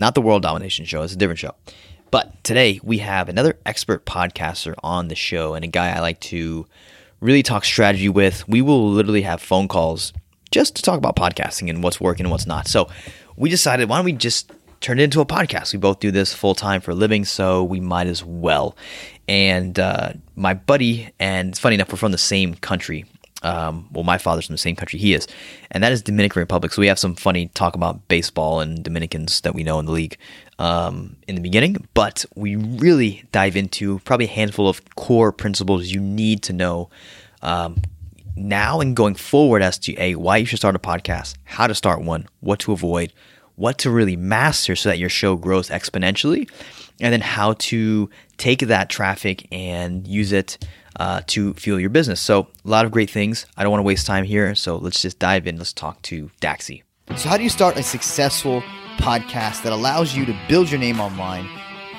Not the World Domination Show, it's a different show. But today we have another expert podcaster on the show and a guy I like to really talk strategy with. We will literally have phone calls just to talk about podcasting and what's working and what's not. So we decided, why don't we just turn it into a podcast? We both do this full time for a living, so we might as well. And uh, my buddy, and it's funny enough, we're from the same country. Um, well, my father's from the same country he is, and that is Dominican Republic. So we have some funny talk about baseball and Dominicans that we know in the league um, in the beginning, but we really dive into probably a handful of core principles you need to know um, now and going forward as to a why you should start a podcast, how to start one, what to avoid, what to really master so that your show grows exponentially, and then how to take that traffic and use it uh, to fuel your business. So, a lot of great things. I don't want to waste time here. So, let's just dive in. Let's talk to Daxy. So, how do you start a successful podcast that allows you to build your name online,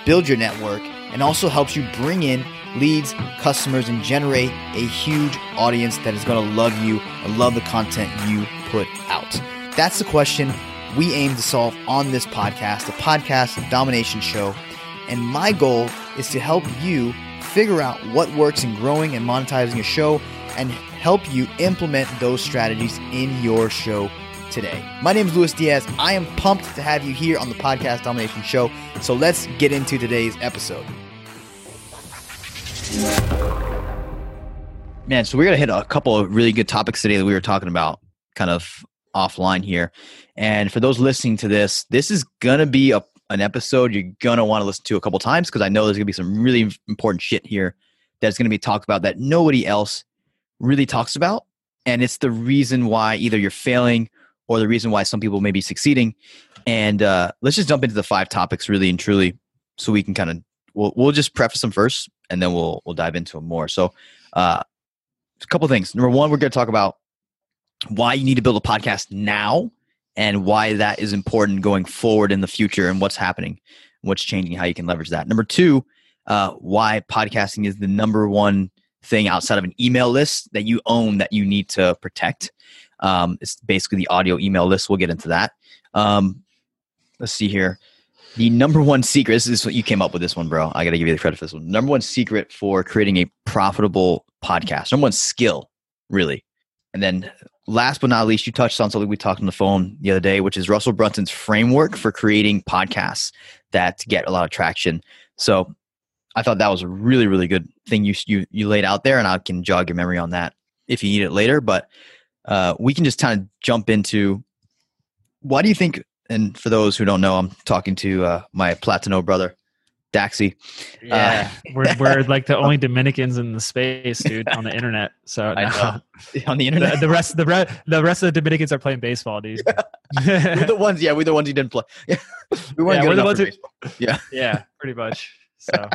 build your network, and also helps you bring in leads, customers, and generate a huge audience that is going to love you and love the content you put out? That's the question we aim to solve on this podcast, the podcast domination show. And my goal is to help you figure out what works in growing and monetizing a show and help you implement those strategies in your show today. My name is Luis Diaz. I am pumped to have you here on the Podcast Domination Show. So let's get into today's episode. Man, so we're going to hit a couple of really good topics today that we were talking about kind of offline here. And for those listening to this, this is going to be a an episode you're gonna want to listen to a couple times because I know there's gonna be some really important shit here that's gonna be talked about that nobody else really talks about, and it's the reason why either you're failing or the reason why some people may be succeeding. And uh, let's just jump into the five topics really and truly, so we can kind of we'll we'll just preface them first, and then we'll we'll dive into them more. So, uh, a couple things. Number one, we're gonna talk about why you need to build a podcast now and why that is important going forward in the future and what's happening, what's changing, how you can leverage that. Number two, uh, why podcasting is the number one thing outside of an email list that you own that you need to protect. Um, it's basically the audio email list. We'll get into that. Um, let's see here. The number one secret, this is what you came up with this one, bro. I got to give you the credit for this one. Number one secret for creating a profitable podcast, number one skill, really. And then last but not least, you touched on something we talked on the phone the other day, which is Russell Brunson's framework for creating podcasts that get a lot of traction. So I thought that was a really, really good thing you you you laid out there, and I can jog your memory on that if you need it later. But uh, we can just kind of jump into why do you think? And for those who don't know, I'm talking to uh, my Platano brother, Daxy. Yeah, uh, we're we're like the only Dominicans in the space, dude, on the internet. So no. on the internet, the, the, rest the rest the rest of the Dominicans are playing baseball, dude. Yeah. we're the ones, yeah, we're the ones who didn't play. we weren't yeah, good enough for baseball. yeah, yeah, pretty much. So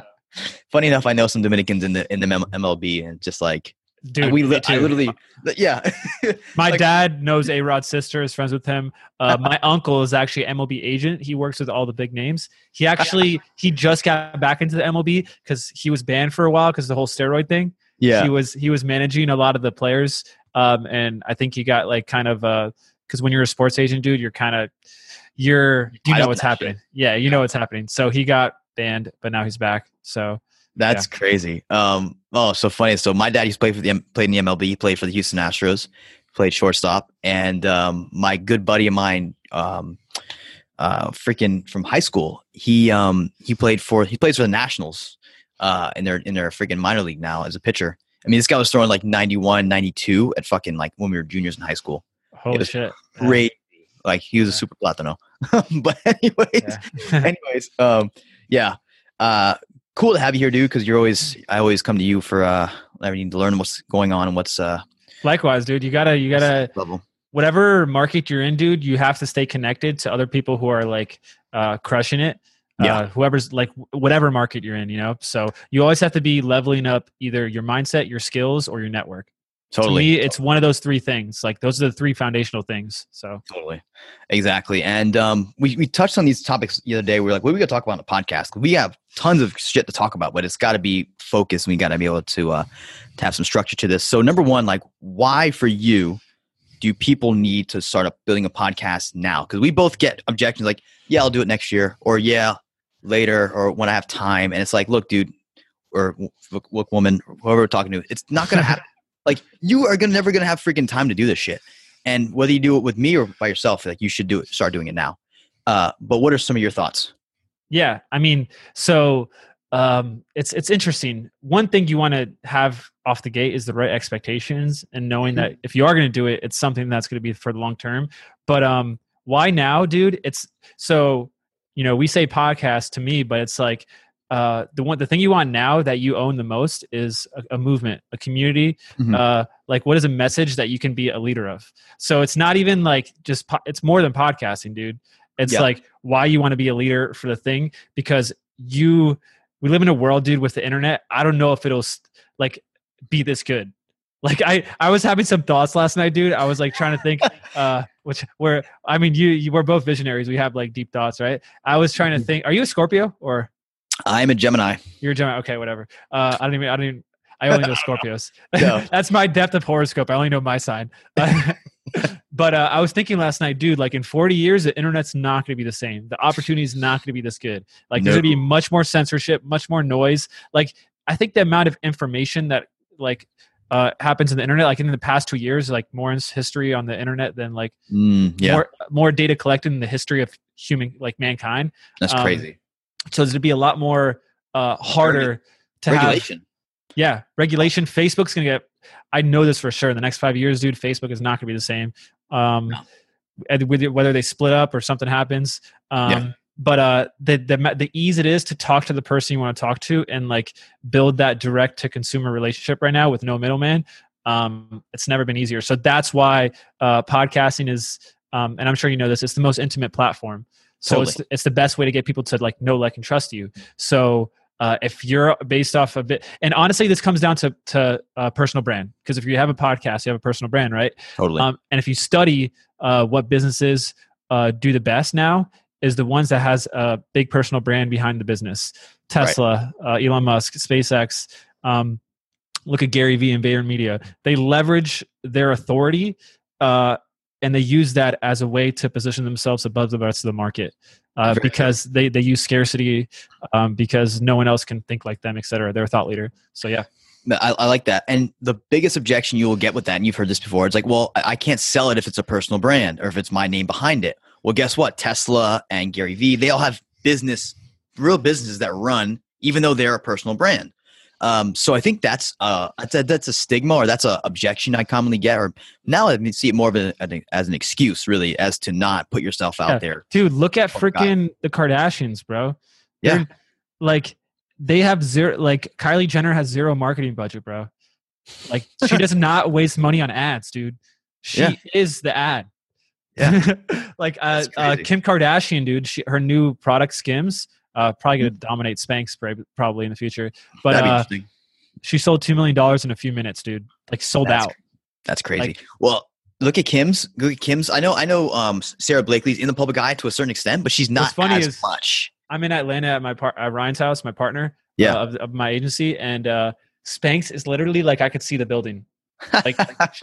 funny enough, I know some Dominicans in the in the MLB, and just like dude. we li- I literally, yeah. My Like- dad knows A Rod's sister, is friends with him. Uh, my uncle is actually an MLB agent. He works with all the big names. He actually he just got back into the MLB because he was banned for a while because the whole steroid thing. yeah. He was he was managing a lot of the players, um, and I think he got like kind of a because when you're a sports agent, dude, you're kind of you're you know what's happening. Yeah, you know what's happening. So he got banned, but now he's back. So That's crazy. Um, oh, so funny. So my dad used to play for the played in the MLB. He played for the Houston Astros, played shortstop, and um, my good buddy of mine, um, uh, freaking from high school, he um he played for he plays for the Nationals, uh, in their in their freaking minor league now as a pitcher. I mean, this guy was throwing like 91, 92 at fucking like when we were juniors in high school. holy shit, Yeah. Great. Like he was a super platano. but anyways, Yeah. anyways, um, yeah, uh, cool to have you here, dude. Because you're always, I always come to you for, uh, I need to learn what's going on and what's, uh, Likewise, dude. You gotta you gotta level. whatever market you're in, dude, you have to stay connected to other people who are like uh, crushing it. Yeah. Uh, whoever's like whatever market you're in, you know. So you always have to be leveling up either your mindset, your skills, or your network. Totally. To me, it's one of those three things. Like those are the three foundational things. So Totally. Exactly. And um, we, we touched on these topics the other day. We are like, what are we to talk about on the podcast? We have tons of shit to talk about, but it's got to be focused. We got to be able to, uh, to have some structure to this. So, number one, like, why for you do people need to start up building a podcast now? Because we both get objections like, yeah, I'll do it next year, or yeah, later, or when I have time. And it's like, look, dude, or look, look woman, whoever we're talking to, it's not going to happen. Like, you are gonna, never going to have freaking time to do this shit. And whether you do it with me or by yourself, like you should do it, start doing it now. Uh, but what are some of your thoughts? yeah, I mean, so um, it's it's interesting. One thing you want to have off the gate is the right expectations and knowing Mhm. that if you are going to do it, it's something that's going to be for the long term. But um, why now, dude? It's so you know we say podcast to me, but it's like uh, the one the thing you want now that you own the most is a, a movement, a community. Mhm. Uh, like what is a message that you can be a leader of? So it's not even like just po- it's more than podcasting, dude. It's Yeah. like why you want to be a leader for the thing because you we live in a world, dude, with the internet. I don't know if it'll like be this good. Like I, I was having some thoughts last night, dude. I was like trying to think, uh, which where I mean, you, you were both visionaries. We have like deep thoughts, right? I was trying to think. Are you a Scorpio or I'm a Gemini. you're a Gemini? Okay, whatever. Uh, I don't even. I don't even. I only know Scorpios. No. That's my depth of horoscope. I only know my sign. but uh, I was thinking last night, dude. Like in 40 years, the internet's not going to be the same. The opportunity is not going to be this good. Like there's going to be much more censorship, much more noise. Like I think the amount of information that like uh, happens in the internet, like in the past two years, like more in history on the internet than like Mm, yeah, more more data collected in the history of human like mankind. that's um, crazy. So to be a lot more uh, harder to have Regulation. yeah, regulation. Facebook's gonna get. I know this for sure. In the next five years, dude, Facebook is not gonna be the same. Um, No. whether they split up or something happens. Um, Yeah. But uh, the the the ease it is to talk to the person you want to talk to and like build that direct to consumer relationship right now with no middleman. Um, it's never been easier. So that's why uh, podcasting is, um, and I'm sure you know this. It's the most intimate platform. So it's it's the best way to get people to like know, like, and trust you. So uh, if you're based off of it, and honestly, this comes down to to uh, personal brand because if you have a podcast, you have a personal brand, right? Totally. Um, and if you study uh, what businesses uh, do the best now, is the ones that has a big personal brand behind the business. Tesla, uh, Elon Musk, SpaceX. Um, look at Gary Vee and VaynerMedia. They leverage their authority uh, and they use that as a way to position themselves above the rest of the market uh, because they, they use scarcity um, because no one else can think like them, et cetera. They're a thought leader. So yeah. I, I like that. And the biggest objection you will get with that, and you've heard this before, it's like, well, I can't sell it if it's a personal brand or if it's my name behind it. Well, guess what? Tesla and Gary Vee, they all have business, real businesses that run, even though they're a personal brand. Um, so I think that's uh that's a, that's a stigma or that's a objection I commonly get. Or now I see it more of a, an- as an excuse, really, as to not put yourself out Yeah. there. Dude, look at Oh, freaking the Kardashians, bro. Yeah. They're- Like they have zero like Kylie Jenner has zero marketing budget, bro. Like she does not waste money on ads, dude. She Yeah. is the ad. Yeah. like uh, uh. Kim Kardashian, dude, she, her new product Skims uh probably gonna dominate Spanx probably in the future. But That'd be uh interesting. she sold two million dollars in a few minutes, dude. Like sold That's out. That's crazy. Like- well, look at Kim's. Look at Kim's. I know. I know. Um, Sara Blakely's in the public eye to a certain extent, but she's not funny as is- much. I'm in Atlanta at my par- at Ryan's house, my partner, Yeah. uh, of, of my agency, and uh, Spanx is literally like I could see the building. Like,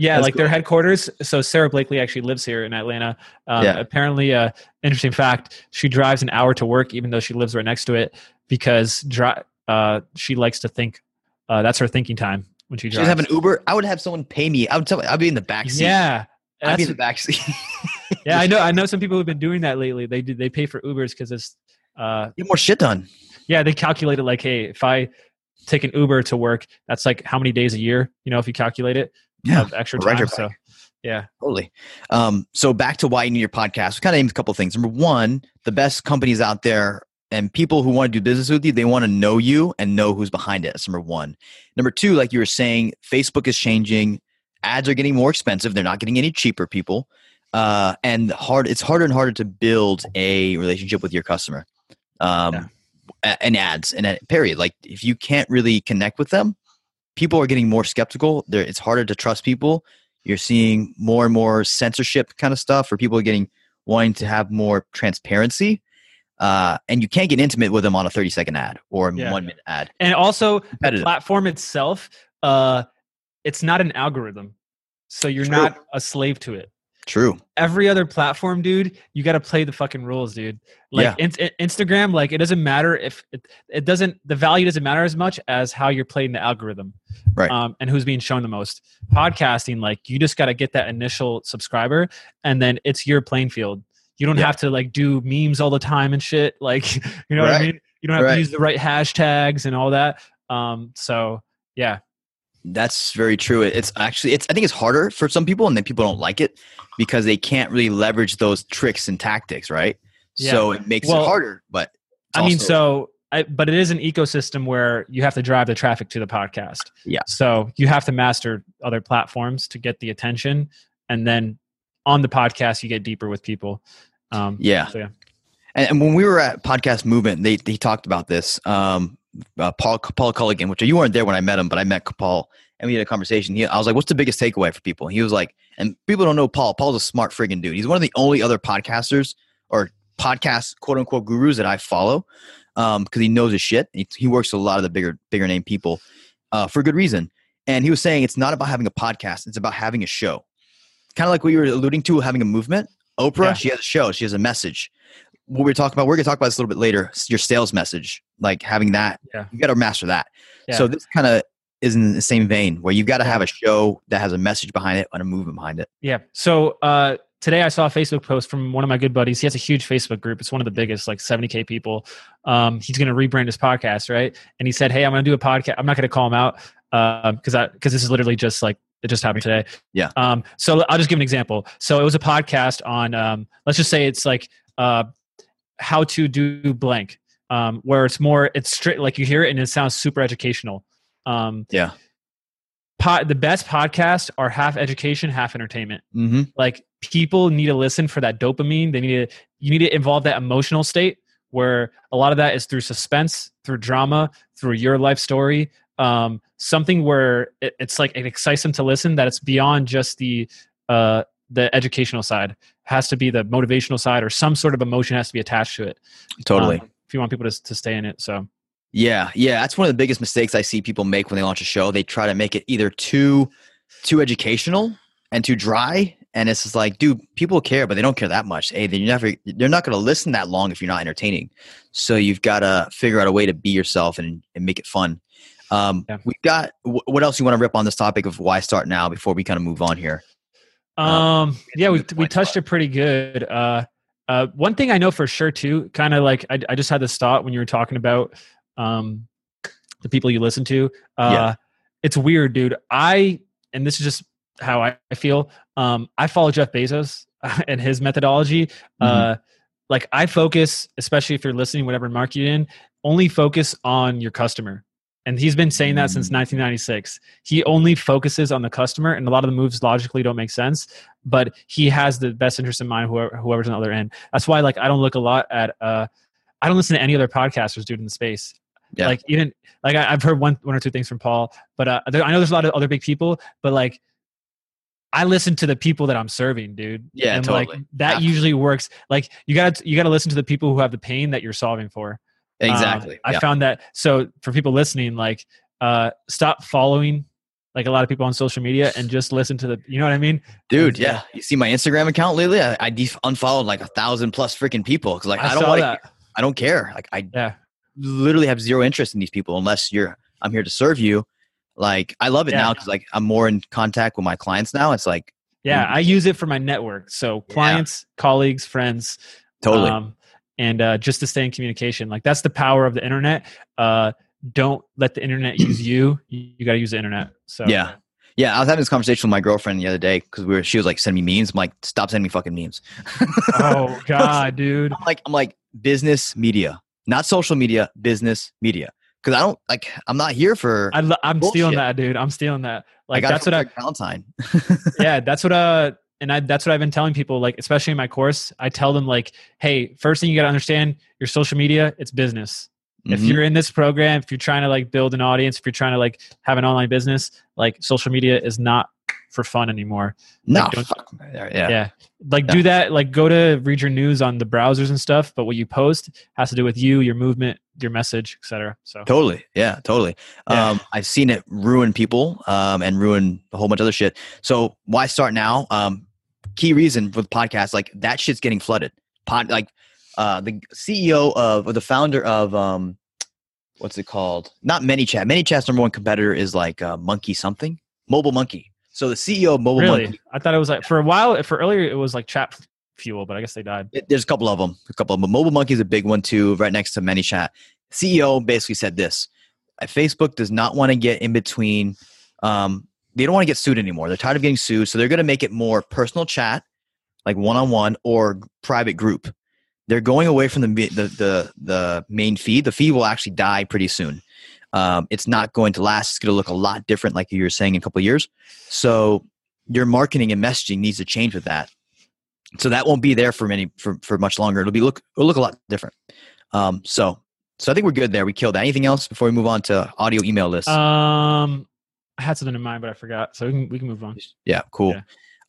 yeah, That's like their headquarters. So Sara Blakely actually lives here in Atlanta. Um, Yeah. Apparently, uh, interesting fact: she drives an hour to work, even though she lives right next to it, because dri- uh, she likes to think. Uh, that's her thinking time when she She's have an Uber. I would have someone pay me. I would tell. I'd be in the back seat. yeah, I'd be in the back seat. yeah. I know. I know some people who've been doing that lately. They do. They pay for Ubers because it's. Uh, Get more shit done. yeah, they calculate it like, hey, if I take an Uber to work, that's like how many days a year? You know, if you calculate it, Yeah. of extra time. So, yeah, Totally. Um, so back to why you need your podcast. We kind of named a couple of things. Number one, the best companies out there and people who want to do business with you, they want to know you and know who's behind it. That's number one. Number two, like you were saying, Facebook is changing. Ads are getting more expensive. They're not getting any cheaper, people. Uh, and hard, it's harder and harder to build a relationship with your customer. Um, Yeah. and ads and a period. Like if you can't really connect with them, people are getting more skeptical. There, it's harder to trust people. You're seeing more and more censorship kind of stuff, where people are getting wanting to have more transparency. Uh, and you can't get intimate with them on a 30 second ad or a Yeah. one minute ad. and also the platform itself, uh, it's not an algorithm, so you're True. not a slave to it. True. Every other platform, dude, you got to play the fucking rules, dude. Like Yeah. in- in- Instagram, like it doesn't matter if it, it doesn't the value doesn't matter as much as how you're playing the algorithm, Right. Um, and who's being shown the most. Podcasting, like you just got to get that initial subscriber, and then it's your playing field. You don't Yeah. have to like do memes all the time and shit. Like you know what I mean. You don't have Right. to use the right hashtags and all that. Um, so yeah, That's very true. It's actually it's I think it's harder for some people and then people don't like it because they can't really leverage those tricks and tactics, right? Yeah. So it makes Well, it harder, but I mean, so, I, but it is an ecosystem where you have to drive the traffic to the podcast. Yeah. So you have to master other platforms to get the attention, and then on the podcast you get deeper with people. Um, Yeah. So yeah. And, and when we were at Podcast Movement, they they talked about this. Um, uh, Paul Paul Colligan, which you weren't there when I met him, but I met Paul and we had a conversation. He, I was like, "What's the biggest takeaway for people?" He was like, and people don't know Paul. Paul's a smart friggin' dude. He's one of the only other podcasters or podcast quote unquote gurus that I follow because he knows his shit. He, he works with a lot of the bigger bigger name people uh, for good reason. And he was saying it's not about having a podcast; it's about having a show. Kind of like what you were alluding to, having a movement. Oprah, Yeah. she has a show. She has a message. What we're talking about, we're going to talk about this a little bit later. Your sales message, like having that, Yeah. you got to master that. Yeah. So this kind of is in the same vein where you've got to have a show that has a message behind it and a movement behind it. Yeah. So uh, today I saw a Facebook post from one of my good buddies. He has a huge Facebook group. It's one of the biggest, like 70K people. Um, he's going to rebrand his podcast, right? And he said, Hey, I'm going to do a podcast. I'm not going to call him out because I because this is literally just like it just happened today. Yeah. Um, so I'll just give an example. So it was a podcast on, um, let's just say it's like uh, how to do blank, um, where it's more, it's straight, like you hear it and it sounds super educational. Um, Yeah. pod, the best podcasts are half education, half entertainment Mm-hmm. like people need to listen for that dopamine they need to you need to involve that emotional state where a lot of that is through suspense through drama through your life story um, something where it, it's like it excites them to listen that it's beyond just the uh, the educational side has to be the motivational side or some sort of emotion has to be attached to it Totally. um, if you want people to, to stay in it so Yeah, yeah, that's one of the biggest mistakes I see people make when they launch a show. They try to make it either too too educational and too dry, and it's just like, dude, people care, but they don't care that much. Hey, they're never they're not going to listen that long if you're not entertaining. So you've got to figure out a way to be yourself and and make it fun. Um, Yeah. We've got what else you want to rip on this topic of why start now before we kind of move on here. Um, yeah, we we touched it pretty good. Uh, uh, one thing I know for sure too, kind of like I, I just had this thought when you were talking about um, the people you listen to. Uh, Yeah. It's weird, dude. I and this is just how I, I feel. Um, I follow Jeff Bezos and his methodology. Mm-hmm. Uh, like I focus, especially if you're listening, whatever market you're in, only focus on your customer. And he's been saying that since Mm. 1996. He only focuses on the customer, and a lot of the moves logically don't make sense. But he has the best interest in mind. Whoever, whoever's on the other end. That's why, like, I don't look a lot at. Uh, I don't listen to any other podcasters, dude, in the space. Yeah. Like even like I, I've heard one one or two things from Paul, but uh, there, I know there's a lot of other big people, but like I listen to the people that I'm serving, dude. Yeah, and totally. like that Have- usually works. Like you got to you got to listen to the people who have the pain that you're solving for. Um, Exactly. I yeah. found that. So for people listening, like, uh, stop following like a lot of people on social media and just listen to the. You know what I mean? Dude, Yeah. yeah. You see my Instagram account lately? I, I def- unfollowed like a thousand plus freaking people because like I, don't saw want. I don't care. Like I Yeah. literally have zero interest in these people unless you're I'm here to serve you. Like I love it Yeah. now because like I'm more in contact with my clients now. It's like Yeah, Mhm. I use it for my network. So clients, colleagues, friends, totally um, and uh, just to stay in communication. Like that's the power of the internet. Uh, don't let the internet use you. You, got to use the internet. So yeah. Yeah, I was having this conversation with my girlfriend the other day because we were. She was like, "Send me memes." I'm like, "Stop sending me fucking memes." Oh God, dude. I'm like, I'm like business media, not social media, business media. Because I don't like. I'm not here for. I, lo- I'm stealing that, dude. I'm stealing that. Like that's what I. Valentine. yeah that's what uh and I, that's what I've been telling people, like especially in my course. I tell them like, "Hey, first thing you got to understand, your social media, it's business. If Mhm. you're in this program, if you're trying to like build an audience, if you're trying to like have an online business, like social media is not for fun anymore. no, like, fuck. yeah, Yeah. Like do that, like go to read your news on the browsers and stuff, but what you post has to do with you, your movement, your message, etc. So Totally. Yeah, totally. Yeah. Um, I've seen it ruin people um, and ruin a whole bunch of other shit. So why start now? Um, key reason with podcasts, like that shit's getting flooded. Pod, like uh, the CEO of or the founder of um, what's it called? Not ManyChat. ManyChat's number one competitor is like uh, Monkey something, Mobile Monkey. So the CEO of Mobile really, Monkey, I thought it was like for a while, for earlier it was like chat fuel, but I guess they died. it- there's a couple of them. A couple of them. But Mobile Monkey is a big one too, right next to ManyChat. CEO basically said this: Facebook does not want to get in between. Um, they don't want to get sued anymore. They're tired of getting sued, so they're going to make it more personal chat, like one on one or private group. They're going away from the, the the the main feed. The feed will actually die pretty soon. Um, it's not going to last. It's going to look a lot different, like you were saying, in a couple years. So your marketing and messaging needs to change with that. So that won't be there for many for, for much longer. It'll be look it'll look a lot different. Um, so so I think we're good there. We killed that. Anything else before we move on to audio email lists? Um, I had something in mind, but I forgot. So we can we can move on. yeah, cool. yeah.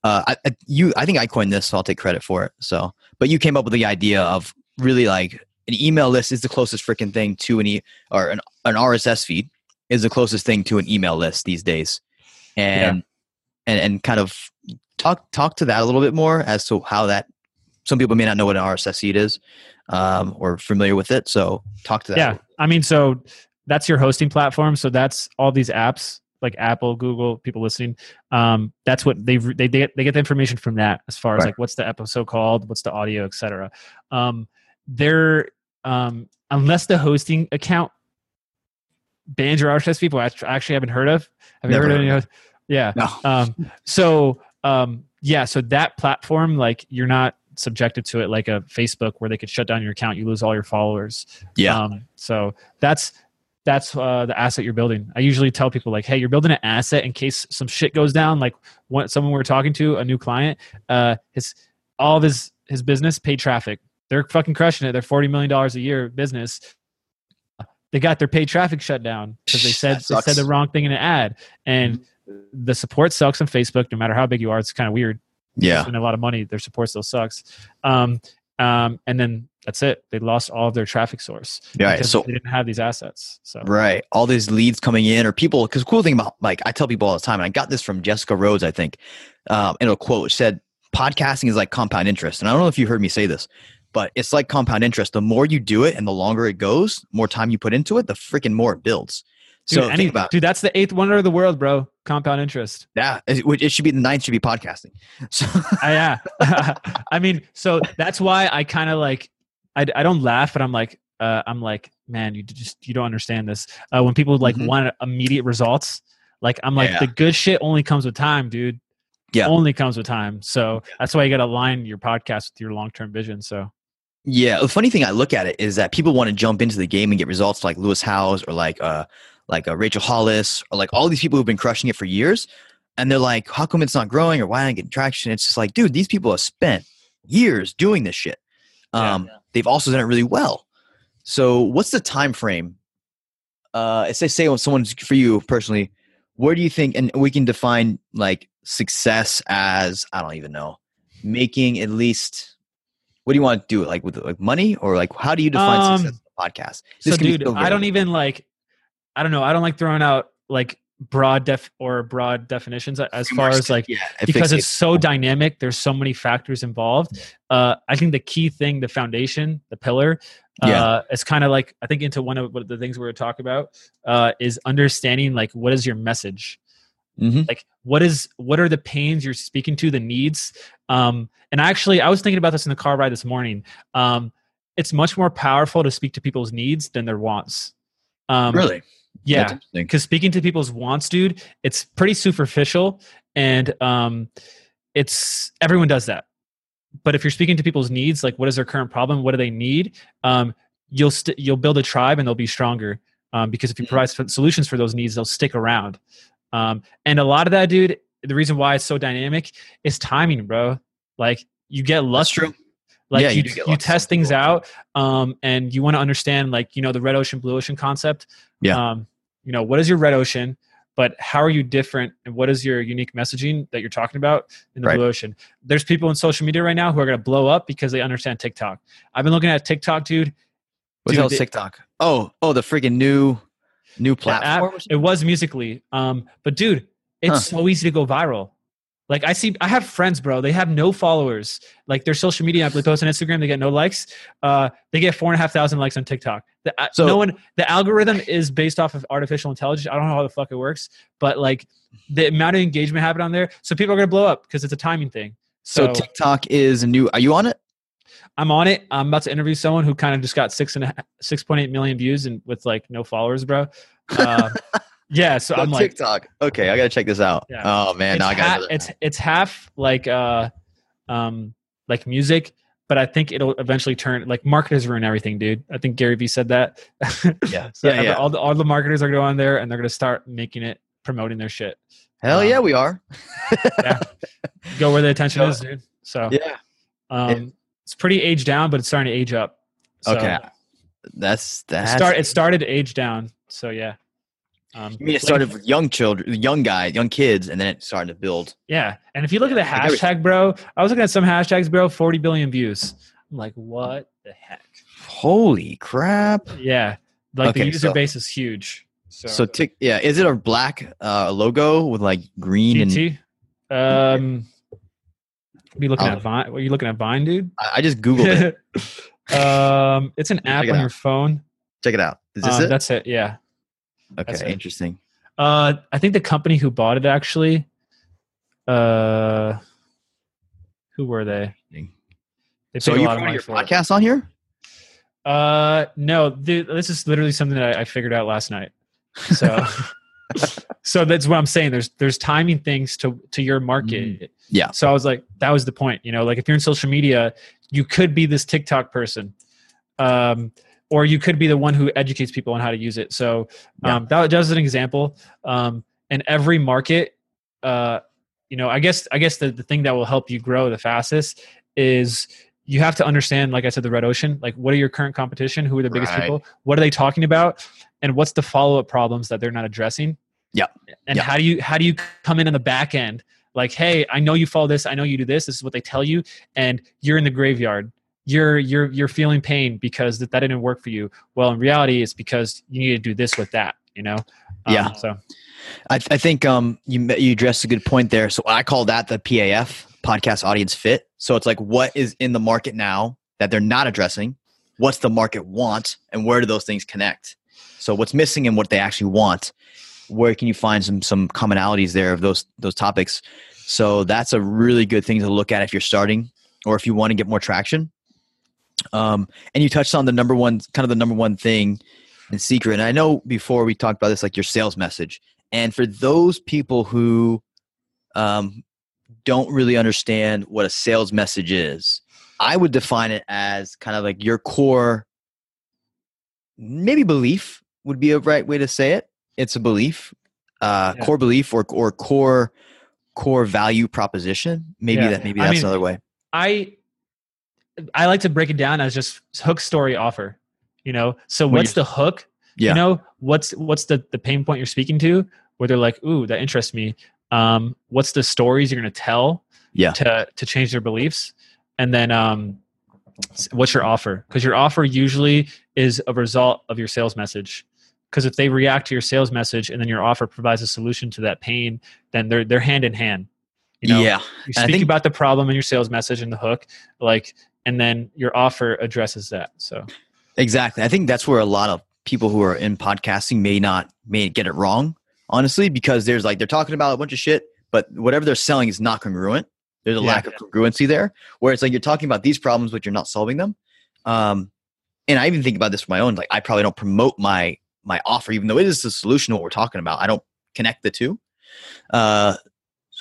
Uh, I, I, you, I think I coined this, so I'll take credit for it. So, but you came up with the idea of really like an email list is the closest freaking thing to an e or an, an RSS feed is the closest thing to an email list these days, and and and kind of talk talk to that a little bit more as to how that. Some people may not know what an RSS feed is, um, or familiar with it. So talk to that. Yeah, I mean, so that's your hosting platform. So that's all these apps like Apple, Google, people listening. Um, that's what they they they get, they get the information from that as far as Right. like what's the episode called, what's the audio, etc. Um, they're um, unless the hosting account bans your RSS which I actually haven't heard of. Have you heard of any? host- Yeah. No. Um, so um, yeah, so that platform, like you're not subjected to it like a Facebook where they could shut down your account, you lose all your followers. Yeah. Um, so that's that's uh, the asset you're building. I usually tell people like, hey, you're building an asset in case some shit goes down. Like one, someone we're talking to, a new client, uh, his all of his his business paid traffic. They're fucking crushing it. They're forty million dollars a year business. They got their paid traffic shut down because they said they said the wrong thing in an ad, and the support sucks on Facebook. No matter how big you are, it's kind of weird yeah. spend a lot of money, their support still sucks. Um, um, and then that's it. They lost all of their traffic source because So they didn't have these assets. So Right. All these leads coming in or people, because cool thing about, like, I tell people all the time, and I got this from Jessica Rhodes, I think, um, in a quote, which said, podcasting is like compound interest. And I don't know if you heard me say this, but it's like compound interest. The more you do it and the longer it goes, more time you put into it, the freaking more it builds. dude, so any- think about dude, that's the eighth wonder of the world, bro. Compound interest. Yeah, It, it should be the ninth should be podcasting. So, Uh, yeah. I mean, so that's why I kind of like, I, I don't laugh, but I'm like, uh, I'm like, man, you just, you don't understand this. Uh, when people like Mhm. want immediate results, like I'm like, Yeah. the good shit only comes with time, dude. Yeah. Only comes with time. So that's why you got to align your podcast with your long-term vision. So Yeah, the funny thing I look at it is that people want to jump into the game and get results like Lewis Howes or like uh like uh, Rachel Hollis or like all these people who've been crushing it for years, and they're like, "How come it's not growing or why aren't getting traction?" It's just like, dude, these people have spent years doing this shit. Yeah. Um, they've also done it really well. So, what's the time frame uh, say say when someone's for you personally, where do you think? And we can define like success as I don't even know, making at least. What do you want to do? Like with like money or like how do you define Um, success in the podcast? So, This be dude, so I don't even like. I don't know. I don't like throwing out like broad def or broad definitions as far as like yeah, because fixates- it's so dynamic. There's so many factors involved. Uh, I think the key thing, the foundation, the pillar, Yeah. uh, it's kind of like I think into one of the things we were talking about uh, is understanding like what is your message Mhm. like what is what are the pains you're speaking to the needs um and actually i was thinking about this in the car ride this morning um it's much more powerful to speak to people's needs than their wants um really yeah because speaking to people's wants dude it's pretty superficial and um it's everyone does that. But if you're speaking to people's needs like what is their current problem? What do they need? Um you'll st- you'll build a tribe and they'll be stronger um, because if you Mhm. provide solutions for those needs they'll stick around. Um, and a lot of that dude the reason why it's so dynamic is timing bro. Like you get lucky. Like Yeah, you, you you, test things out um, and you want to understand like you know the red ocean blue ocean concept Yeah. um, you know what is your red ocean but how are you different and what is your unique messaging that you're talking about in the Right. blue ocean there's people in social media right now who are going to blow up because they understand tiktok i've been looking at tiktok dude What's Dude, the hell is it- TikTok? Oh, oh, the freaking new new platform. app- it was Musical.ly um, but dude it's Huh. so easy to go viral like i see i have friends bro. They have no followers. Like their social media app they post on instagram they get no likes. Uh, they get four and a half thousand likes on tiktok. The, uh, So- no one the algorithm is based off of artificial intelligence. I don't know how the fuck it works but like the amount of engagement happened on there so people are gonna blow up because it's a timing thing. So so, TikTok is a new. Are you on it? i'm on it. I'm about to interview someone who kind of just got six and six point eight million views and with like no followers bro. Uh, yeah so So i'm like TikTok. Okay, I gotta check this out. Yeah. Oh man, it's, now I got ha- it's it's half like uh um like music but i think it'll eventually turn like marketers ruin everything dude i think gary vee said that Yeah. so Yeah, yeah. all the all the marketers are going go on there and they're going to start making it promoting their shit Hell um, yeah, we are. go where the attention So- is dude so Yeah. um it's pretty aged down but it's starting to age up so Okay. That's that. start, it started to age down so yeah um, I mean, it started if- with young children, young guys, young kids, and then it started to build. Yeah. And if you look at the hashtag, bro, I was looking at some hashtags, bro, 40 billion views. I'm like, what the heck? Holy crap! Yeah. Like Okay, the user so- base is huge. So, So, tick, yeah, is it a black uh, logo with like green and? GT. Um, be looking I'll- at Vine. What are you looking at Vine, dude? I, I just googled it. um, it's an app it on out. your phone. Check it out. Is this Um, it? That's it. Yeah. Okay, that's interesting. Uh, I think the company who bought it actually. Uh, who were they? They So paid a you lot of putting money your for it. podcast on here? Uh, no, th- this is literally something that I, I figured out last night. So, so that's what I'm saying. There's there's timing things to to your market. Yeah. So I was like, that was the point. You know, like if you're in social media, you could be this TikTok person, um, or you could be the one who educates people on how to use it. So um, that, that was an example. Um, and every market, uh, you know, I guess I guess the, the thing that will help you grow the fastest is you have to understand, like I said, the red ocean. Like, what are your current competition? Who are the biggest Right. people? What are they talking about? And what's the follow up problems that they're not addressing? Yeah. And how do you how do you come in on the back end? Like, hey, I know you follow this. I know you do this. This is what they tell you, and you're in the graveyard. You're you're you're feeling pain because that, that didn't work for you. Well, in reality, it's because you need to do this with that. You know. Um, Yeah. So I, I think um, you you addressed a good point there. So I call that the PAF podcast audience fit. So it's like what is in the market now that they're not addressing, what's the market want, and where do those things connect? So what's missing and what they actually want. Where can you find some some commonalities there of those those topics? So that's a really good thing to look at if you're starting or if you want to get more traction. Um, and you touched on the number one kind of the number one thing and secret. And I know before we talked about this, like your sales message. And for those people who um, don't really understand what a sales message is, I would define it as kind of like your core, maybe belief would be a right way to say it. It's a belief, uh, Yeah. core belief or or core core value proposition. Maybe Yeah. that maybe I that's mean, another way. I I like to break it down as just hook story offer. You know, so what's the hook? Yeah. You know, what's what's the the pain point you're speaking to where they're like, "Ooh, that interests me." Um, what's the stories you're going to tell Yeah. to to change their beliefs? And then um what's your offer? Cuz your offer usually is a result of your sales message. Cuz if they react to your sales message and then your offer provides a solution to that pain, then they're they're hand in hand. You know, yeah. you speak think- about the problem in your sales message and the hook, like, and then your offer addresses that. So Exactly. I think that's where a lot of people who are in podcasting may not may get it wrong, honestly, because there's like they're talking about a bunch of shit, but whatever they're selling is not congruent. There's a Yeah. lack of congruency there, where it's like you're talking about these problems, but you're not solving them. Um, and I even think about this for my own. Like I probably don't promote my my offer, even though it is the solution to what we're talking about. I don't connect the two. Uh,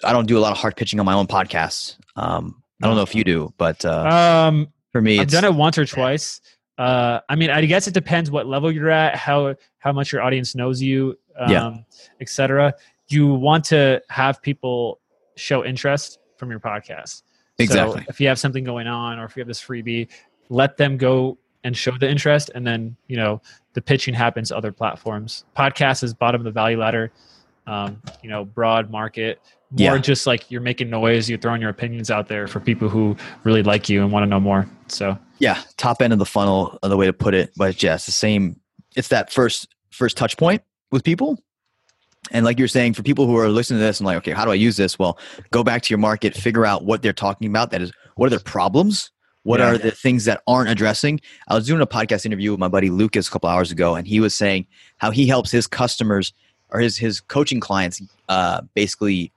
I don't do a lot of hard pitching on my own podcasts. Um, I don't know if you do, but uh, um, for me, I've done it once or twice. Uh, I mean, I guess it depends what level you're at, how how much your audience knows you, um, Yeah. etc. You want to have people show interest from your podcast. Exactly. So if you have something going on, or if you have this freebie, let them go and show the interest, and then you know the pitching happens other platforms. Podcast is bottom of the value ladder. Um, you know, broad market. More Yeah. just like you're making noise, you're throwing your opinions out there for people who really like you and want to know more. So yeah top end of the funnel the way to put it but yeah it's the same it's that first first touch point with people and like you're saying for people who are listening to this and like okay how do i use this well go back to your market figure out what they're talking about that is what are their problems what Yeah. are the things that aren't addressing i was doing a podcast interview with my buddy lucas a couple hours ago and he was saying how he helps his customers or his his coaching clients uh, basically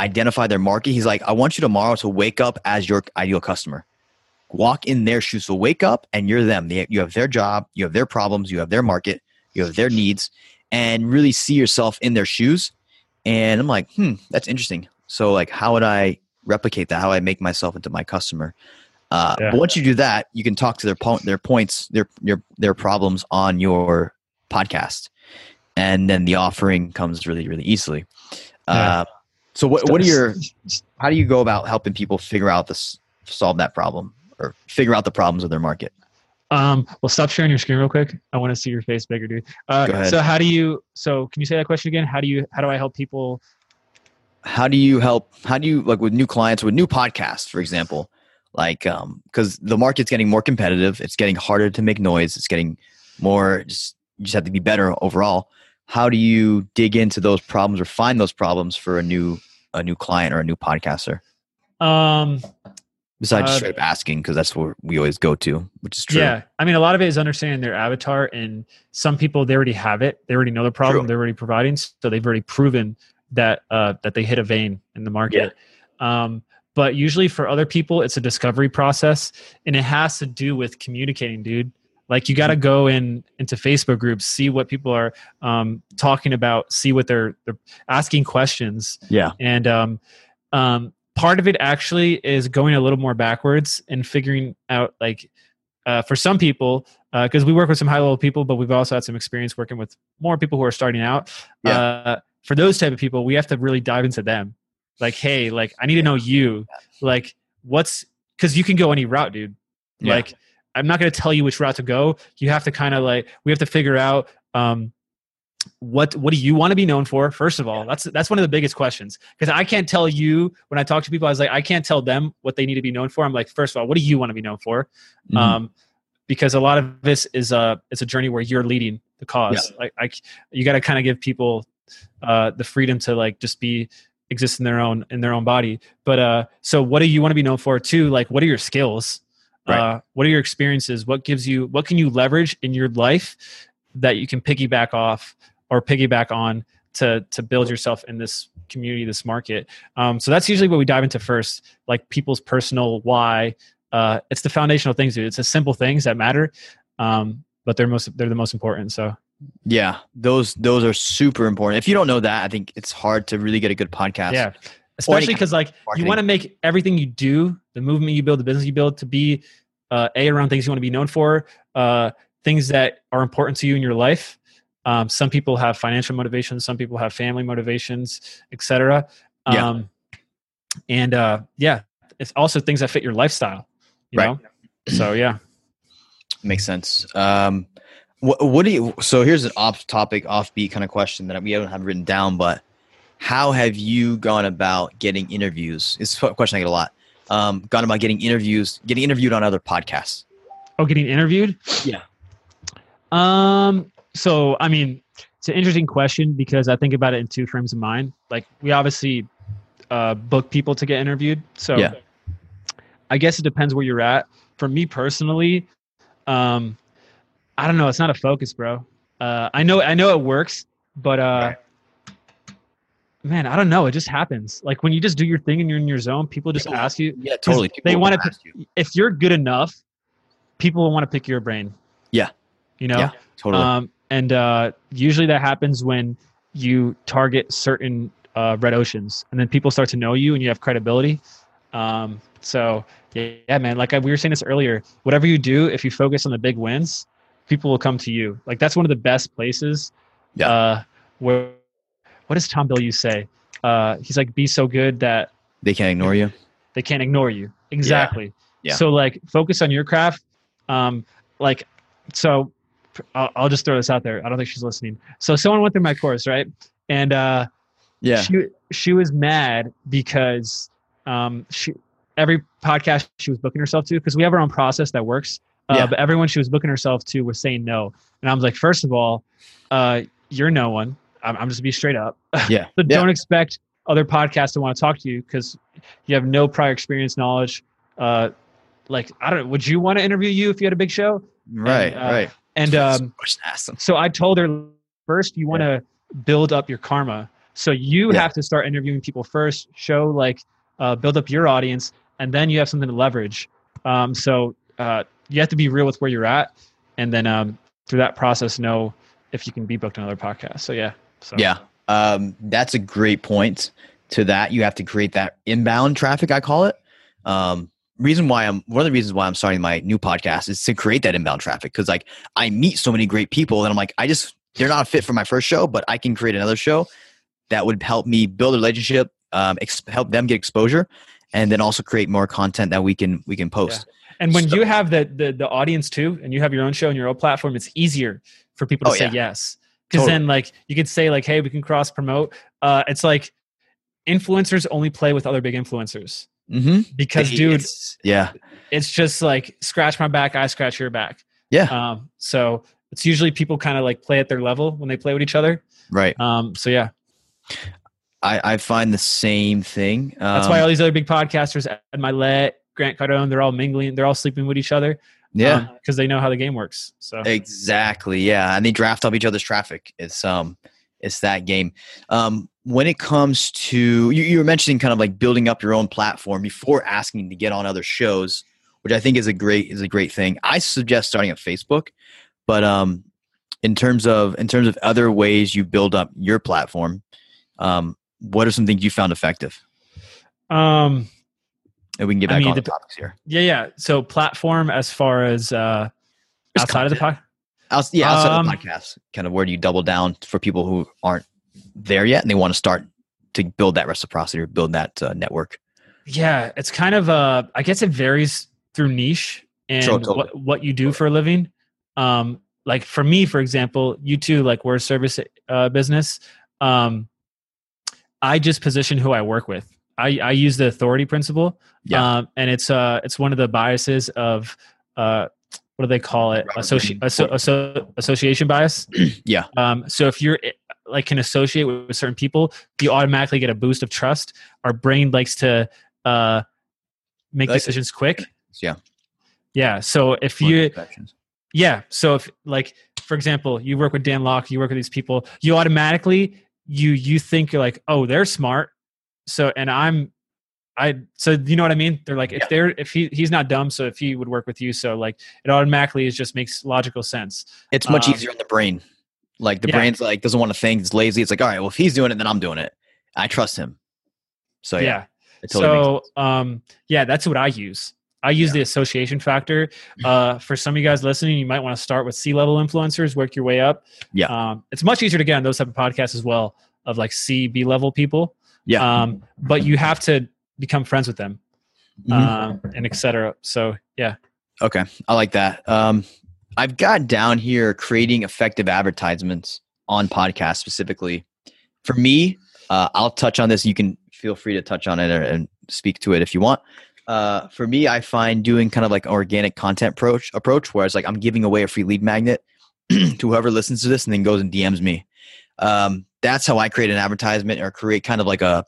identify their market he's like i want you tomorrow to wake up as your ideal customer walk in their shoes. So wake up and you're them. They, you have their job, you have their problems, you have their market, you have their needs, and really see yourself in their shoes. And I'm like, hmm, that's interesting. So like, how would I replicate that? How would I make myself into my customer? Uh, Yeah. But once you do that, you can talk to their po- their points, their their their problems on your podcast, and then the offering comes really really easily. Yeah. So what what are your how do you go about helping people figure out this solve that problem or figure out the problems of their market Um, well, stop sharing your screen real quick. I want to see your face bigger, dude. Uh, So, how do you? So, can you say that question again? How do you? How do I help people? how do you help how do you like with new clients with new podcasts for example like um because the market's getting more competitive it's getting harder to make noise it's getting more just you just have to be better overall how do you dig into those problems or find those problems for a new a new client or a new podcaster Um, besides just Uh, straight up asking because that's where we always go to which is true yeah. I mean, a lot of it is understanding their avatar, and some people they already have it. They already know the problem. True. They're already providing, so they've already proven that uh, that they hit a vein in the market. Um, but usually for other people, it's a discovery process, and it has to do with communicating, dude. Like you got to go in into Facebook groups, see what people are um, talking about, see what they're they're asking questions, yeah. And um, um, part of it actually is going a little more backwards and figuring out like uh, for some people because we work with some high level people but we've also had some experience working with more people who are starting out. Yeah. uh, for those type of people we have to really dive into them. Like hey like i need to know you. Like what's because you can go any route dude. Yeah. like i'm not going to tell you which route to go. You have to kind of like we have to figure out um, what what do you want to be known for first of all? That's that's one of the biggest questions. Because i can't tell you when i talk to people i was like i can't tell them what they need to be known for. I'm like first of all what do you want to be known for? Mhm. um because a lot of this is a it's a journey where you're leading the cause. Like i you got to kind of give people uh the freedom to like just be exist in their own in their own body. But uh so what do you want to be known for? Too like what are your skills Right. uh what are your experiences? What gives you what can you leverage in your life that you can piggyback off or piggyback on to to build yourself in this community this market? Um, so that's usually what we dive into first like people's personal why. Uh, it's the foundational things dude. It's the simple things that matter um, but they're most they're the most important so. Yeah. Those those are super important. If you don't know that i think it's hard to really get a good podcast. Yeah. Especially because like you want to make everything you do the movement you build the business you build to be uh, a around things you want to be known for uh, things that are important to you in your life um, some people have financial motivations some people have family motivations etc Yeah. um, and uh, yeah it's also things that fit your lifestyle you Right. know so yeah Makes sense. Um, What, what do you? So here's an off-topic, offbeat kind of question that we haven't have written down. But how have you gone about getting interviews? It's a question I get a lot. Um, gone about getting interviews, getting interviewed on other podcasts. Oh, getting interviewed? Yeah. Um. So, I mean, it's an interesting question because I think about it in two frames of mind. Like, we obviously uh, book people to get interviewed. So, Yeah. I guess it depends where you're at. For me personally, um, I don't know. It's not a focus, bro. Uh, I know, I know it works, but uh, man, I don't know. It just happens. Like when you just do your thing and you're in your zone, people just ask you. Yeah, totally. they People wanna will ask you. If you're good enough, people will want to pick your brain. Yeah. You know. Yeah, totally. Um, and uh, usually that happens when you target certain uh, red oceans, and then people start to know you, and you have credibility. Um, so yeah, yeah, man. Like I, we were saying this earlier, whatever you do, if you focus on the big wins, people will come to you. Like that's one of the best places. Yeah. Uh, where what does Tom Bilyeu say? Uh, he's like, be so good that they can't ignore you. they can't ignore you. Exactly. Yeah. So like focus on your craft. Um, like, so I'll, I'll just throw this out there. I don't think she's listening. So someone went through my course, right? And, uh, Yeah. she, she was mad because, um, she, every podcast she was booking herself to, cause we have our own process that works. Uh, Yeah. but everyone she was booking herself to was saying no. And I was like, first of all, uh, you're no one. I'm, I'm just to be straight up. Yeah. So Yeah. don't expect other podcasts to want to talk to you because you have no prior experience, knowledge. Uh, like I don't. Would you want to interview you if you had a big show? Right. uh, right. And um, Question asked them. so I told her first, you want to build up your karma. So you Yeah. have to start interviewing people first. Show like uh, build up your audience, and then you have something to leverage. Um, so uh, you have to be real with where you're at, and then um, through that process, know if you can be booked on another podcast. So yeah. So Yeah. Um, that's a great point to that. You have to create that inbound traffic, I call it. Um, reason why I'm one of the reasons why I'm starting my new podcast is to create that inbound traffic because like I meet so many great people and I'm like, I just they're not a fit for my first show, but I can create another show that would help me build a relationship, um, ex- help them get exposure, and then also create more content that we can we can post. And when So- you have the, the the audience too, and you have your own show and your own platform, it's easier for people to Oh, say yeah. yes. Because Totally. then, like, you could say like, "Hey, we can cross promote." Uh, it's like influencers only play with other big influencers Mm-hmm. because, dude, yeah, it's just like scratch my back, I scratch your back. yeah, Um, so it's usually people kind of like play at their level when they play with each other. right. Um, so yeah, I, I find the same thing. that's Um, why all these other big podcasters, Ed Mylett, Grant Cardone, they're all mingling, they're all sleeping with each other. Yeah. because they know how the game works. So Exactly. Yeah, and they draft off each other's traffic. It's um, it's that game. Um, when it comes to you, you were mentioning kind of like building up your own platform before asking to get on other shows, which I think is a great is a great thing. I suggest starting at Facebook, but um, in terms of in terms of other ways you build up your platform, um, what are some things you found effective? um, And we can get I back mean, on the the- topics here. Yeah, yeah. So platform as far as uh outside of the pod. Outs- yeah, outside of Um, the podcast, kind of where do you double down for people who aren't there yet and they want to start to build that reciprocity or build that uh, network? Yeah, it's kind of uh I guess it varies through niche and Sure, totally. what what you do for a living. Um like for me, for example, you two like we're a service uh business. Um I just position who I work with. I, I use the authority principle. Yeah. Um, and it's uh it's one of the biases of uh what do they call it? Associ- asso- asso- association bias. Yeah. Um, so if you're like can associate with, with certain people, you automatically get a boost of trust. Our brain likes to uh, make Like- decisions quick. Yeah. Yeah. So if you, yeah. So if like, for example, you work with Dan Lok, you work with these people, you automatically you you think you're like, oh, they're smart. So and I'm I so you know what I mean? They're like if Yeah. they're if he he's not dumb, so if he would work with you, so like it automatically is just makes logical sense. It's much Um, easier in the brain. Like the yeah. brain's like doesn't want to think, it's lazy. It's like, all right, well, if he's doing it, then I'm doing it. I trust him. So yeah, yeah. totally so um yeah that's what i use i use the association factor uh for some of you guys listening you might want to start with c level influencers work your way up Yeah. um it's much easier to get on those type of podcasts as well of like c b level people Yeah. um but you have to become friends with them Mhm. um and etc so yeah Okay, I like that. Um, I've got down here creating effective advertisements on podcasts specifically. For me, uh, I'll touch on this. You can feel free to touch on it or, and speak to it if you want. Uh, for me, I find doing kind of like an organic content approach approach, where it's like I'm giving away a free lead magnet to whoever listens to this and then goes and DMs me. Um, that's how I create an advertisement or create kind of like a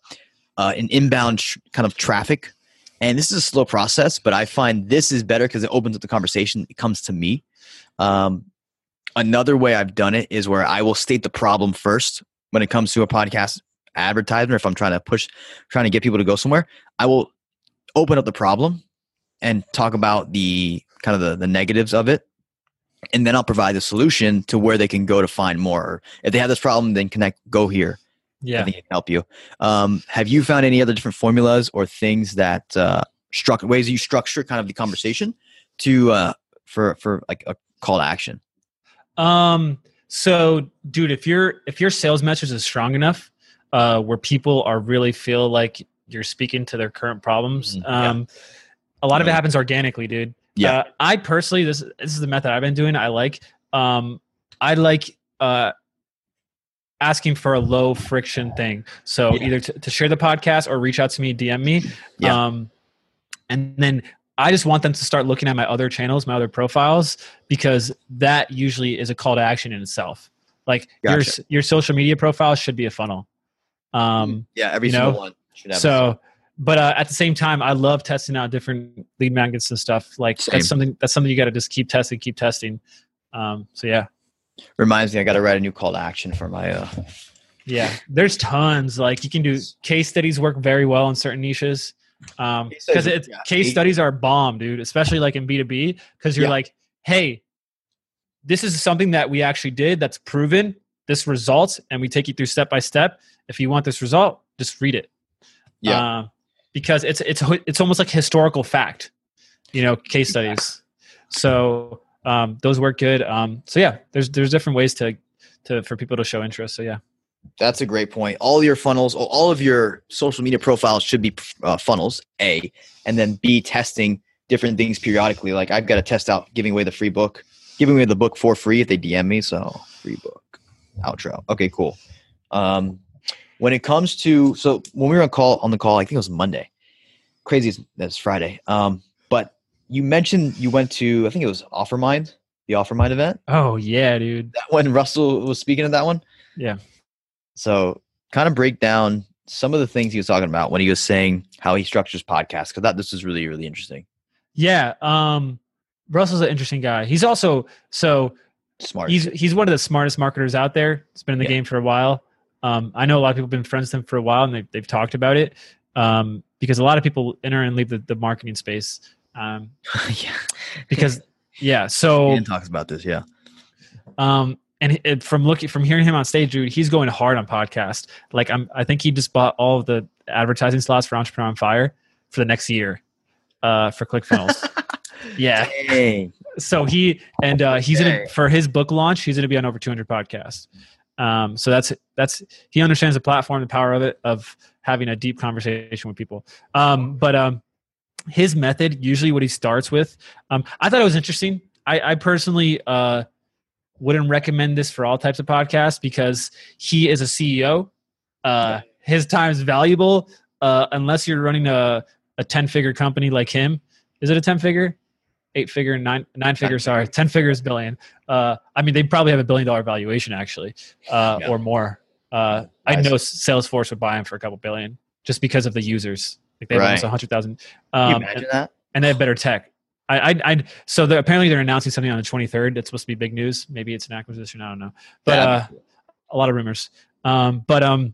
uh, an inbound tr- kind of traffic. And this is a slow process, but I find this is better because it opens up the conversation. It comes to me. Um, another way I've done it is where I will state the problem first when it comes to a podcast advertisement. If I'm trying to push, trying to get people to go somewhere, I will open up the problem and talk about the kind of the, the negatives of it and then I'll provide the solution to where they can go to find more. If they have this problem, then connect, go here. Yeah. I think it can help you. Um, have you found any other different formulas or things that uh, struck ways you structure kind of the conversation to uh, for for like a call to action? Um. So, dude, if your if your sales message is strong enough, uh, where people are really feel like you're speaking to their current problems, Mhm, yeah. um, a lot of it happens organically, dude. Yeah. Uh, I personally, this this is the method I've been doing. I like. Um, I like uh, asking for a low friction thing. So Yeah. either to, to share the podcast or reach out to me, DM me. Yeah. Um, and then I just want them to start looking at my other channels, my other profiles, because that usually is a call to action in itself. Like your Gotcha. s- your social media profile should be a funnel. Um, Yeah, every you single know, one should have. a- so, but uh, at the same time, I love testing out different lead magnets and stuff. Like Same. that's something that's something you got to just keep testing, keep testing. Um, so yeah, reminds me, I got to write a new call to action for my. Uh, yeah. There's tons. Like you can do case studies work very well in certain niches. Um, Case because yeah. case studies are bomb, dude. Especially like in B two B, because you're Yeah. like, hey, this is something that we actually did that's proven this results, and we take you through step by step. If you want this result, just read it. Yeah. Uh, because it's it's it's almost like historical fact, you know, case studies. So um, those work good. Um, so yeah, there's there's different ways to to for people to show interest. So yeah, That's a great point. All your funnels, all of your social media profiles should be uh, funnels, A, and then B, testing different things periodically. Like I've got to test out giving away the free book, giving away the book for free if they DM me. So free book, outro. Okay, cool. Um, when it comes to so when we were on call on the call, I think it was Monday. Crazy, that's Friday. Um, but you mentioned you went to I think it was OfferMind, the OfferMind event. oh yeah, dude. That when Russell was speaking at that one. Yeah. So, kind of break down some of the things he was talking about when he was saying how he structures podcasts because that this is really really interesting. Yeah, um, Russell's an interesting guy. He's also so Smart. he's he's one of the smartest marketers out there. He's been in the Yeah. game for a while. Um, I know a lot of people have been friends with him for a while, and they've they've talked about it um, because a lot of people enter and leave the, the marketing space. Um, yeah. because yeah, so Ian talks about this. Yeah. um, and it, from looking from hearing him on stage, dude, he's going hard on podcast. Like I'm, I think he just bought all of the advertising slots for Entrepreneur on Fire for the next year uh, for ClickFunnels. yeah, Dang. so he and uh, he's Okay. gonna for his book launch he's gonna be on over 200 podcasts um, so that's that's he understands the platform the power of it of having a deep conversation with people. Um, but um, his method usually what he starts with um, i thought it was interesting. I, I personally uh, wouldn't recommend this for all types of podcasts because he is a ceo uh, his time is valuable uh, unless you're running a, a 10 figure company like him. Is it a 10 figure eight figure nine nine figure sorry 10 figures billion uh i mean they probably have a billion dollar valuation actually uh Yeah. or more uh i know salesforce would buy them for a couple billion just because of the users like they have almost Right. 100000 Can you um imagine and, that? and they have better tech I, I, I so they're, apparently they're announcing something on the 23rd. It's supposed to be big news. Maybe it's an acquisition. I don't know, but Yeah. uh, a lot of rumors. Um, but um,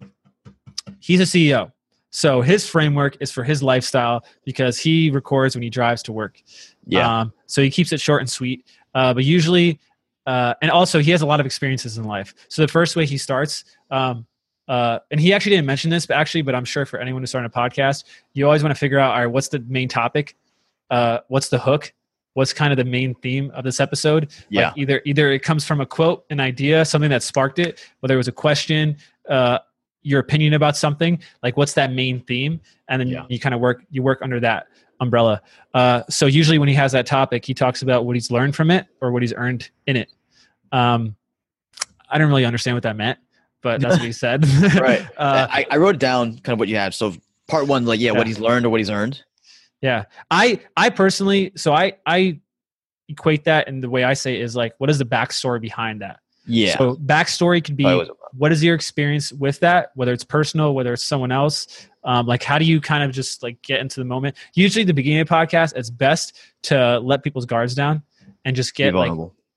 he's a CEO, so his framework is for his lifestyle because he records when he drives to work. Yeah. Um, so he keeps it short and sweet. Uh, but usually, uh, and also he has a lot of experiences in life. So the first way he starts, um, uh, and he actually didn't mention this, but actually, but I'm sure for anyone who's starting a podcast, you always want to figure out, all right, what's the main topic? Uh, what's the hook? What's kind of the main theme of this episode? yeah. Like either either it comes from a quote, an idea, something that sparked it, whether it was a question, uh, your opinion about something. Like what's that main theme? And then Yeah. you kind of work you work under that. Umbrella. Uh, so usually when he has that topic, he talks about what he's learned from it or what he's earned in it. Um, I don't really understand what that meant, but that's what he said. right. uh, I, I wrote down kind of what you had. So part one, like yeah, Yeah. what he's learned or what he's earned. Yeah. I I personally so I I equate that and the way I say it is like what is the backstory behind that? Yeah. So backstory could be Oh, what is your experience with that, whether it's personal, whether it's someone else. Um, like how do you kind of just like get into the moment? Usually the beginning of the podcast, it's best to let people's guards down and just get like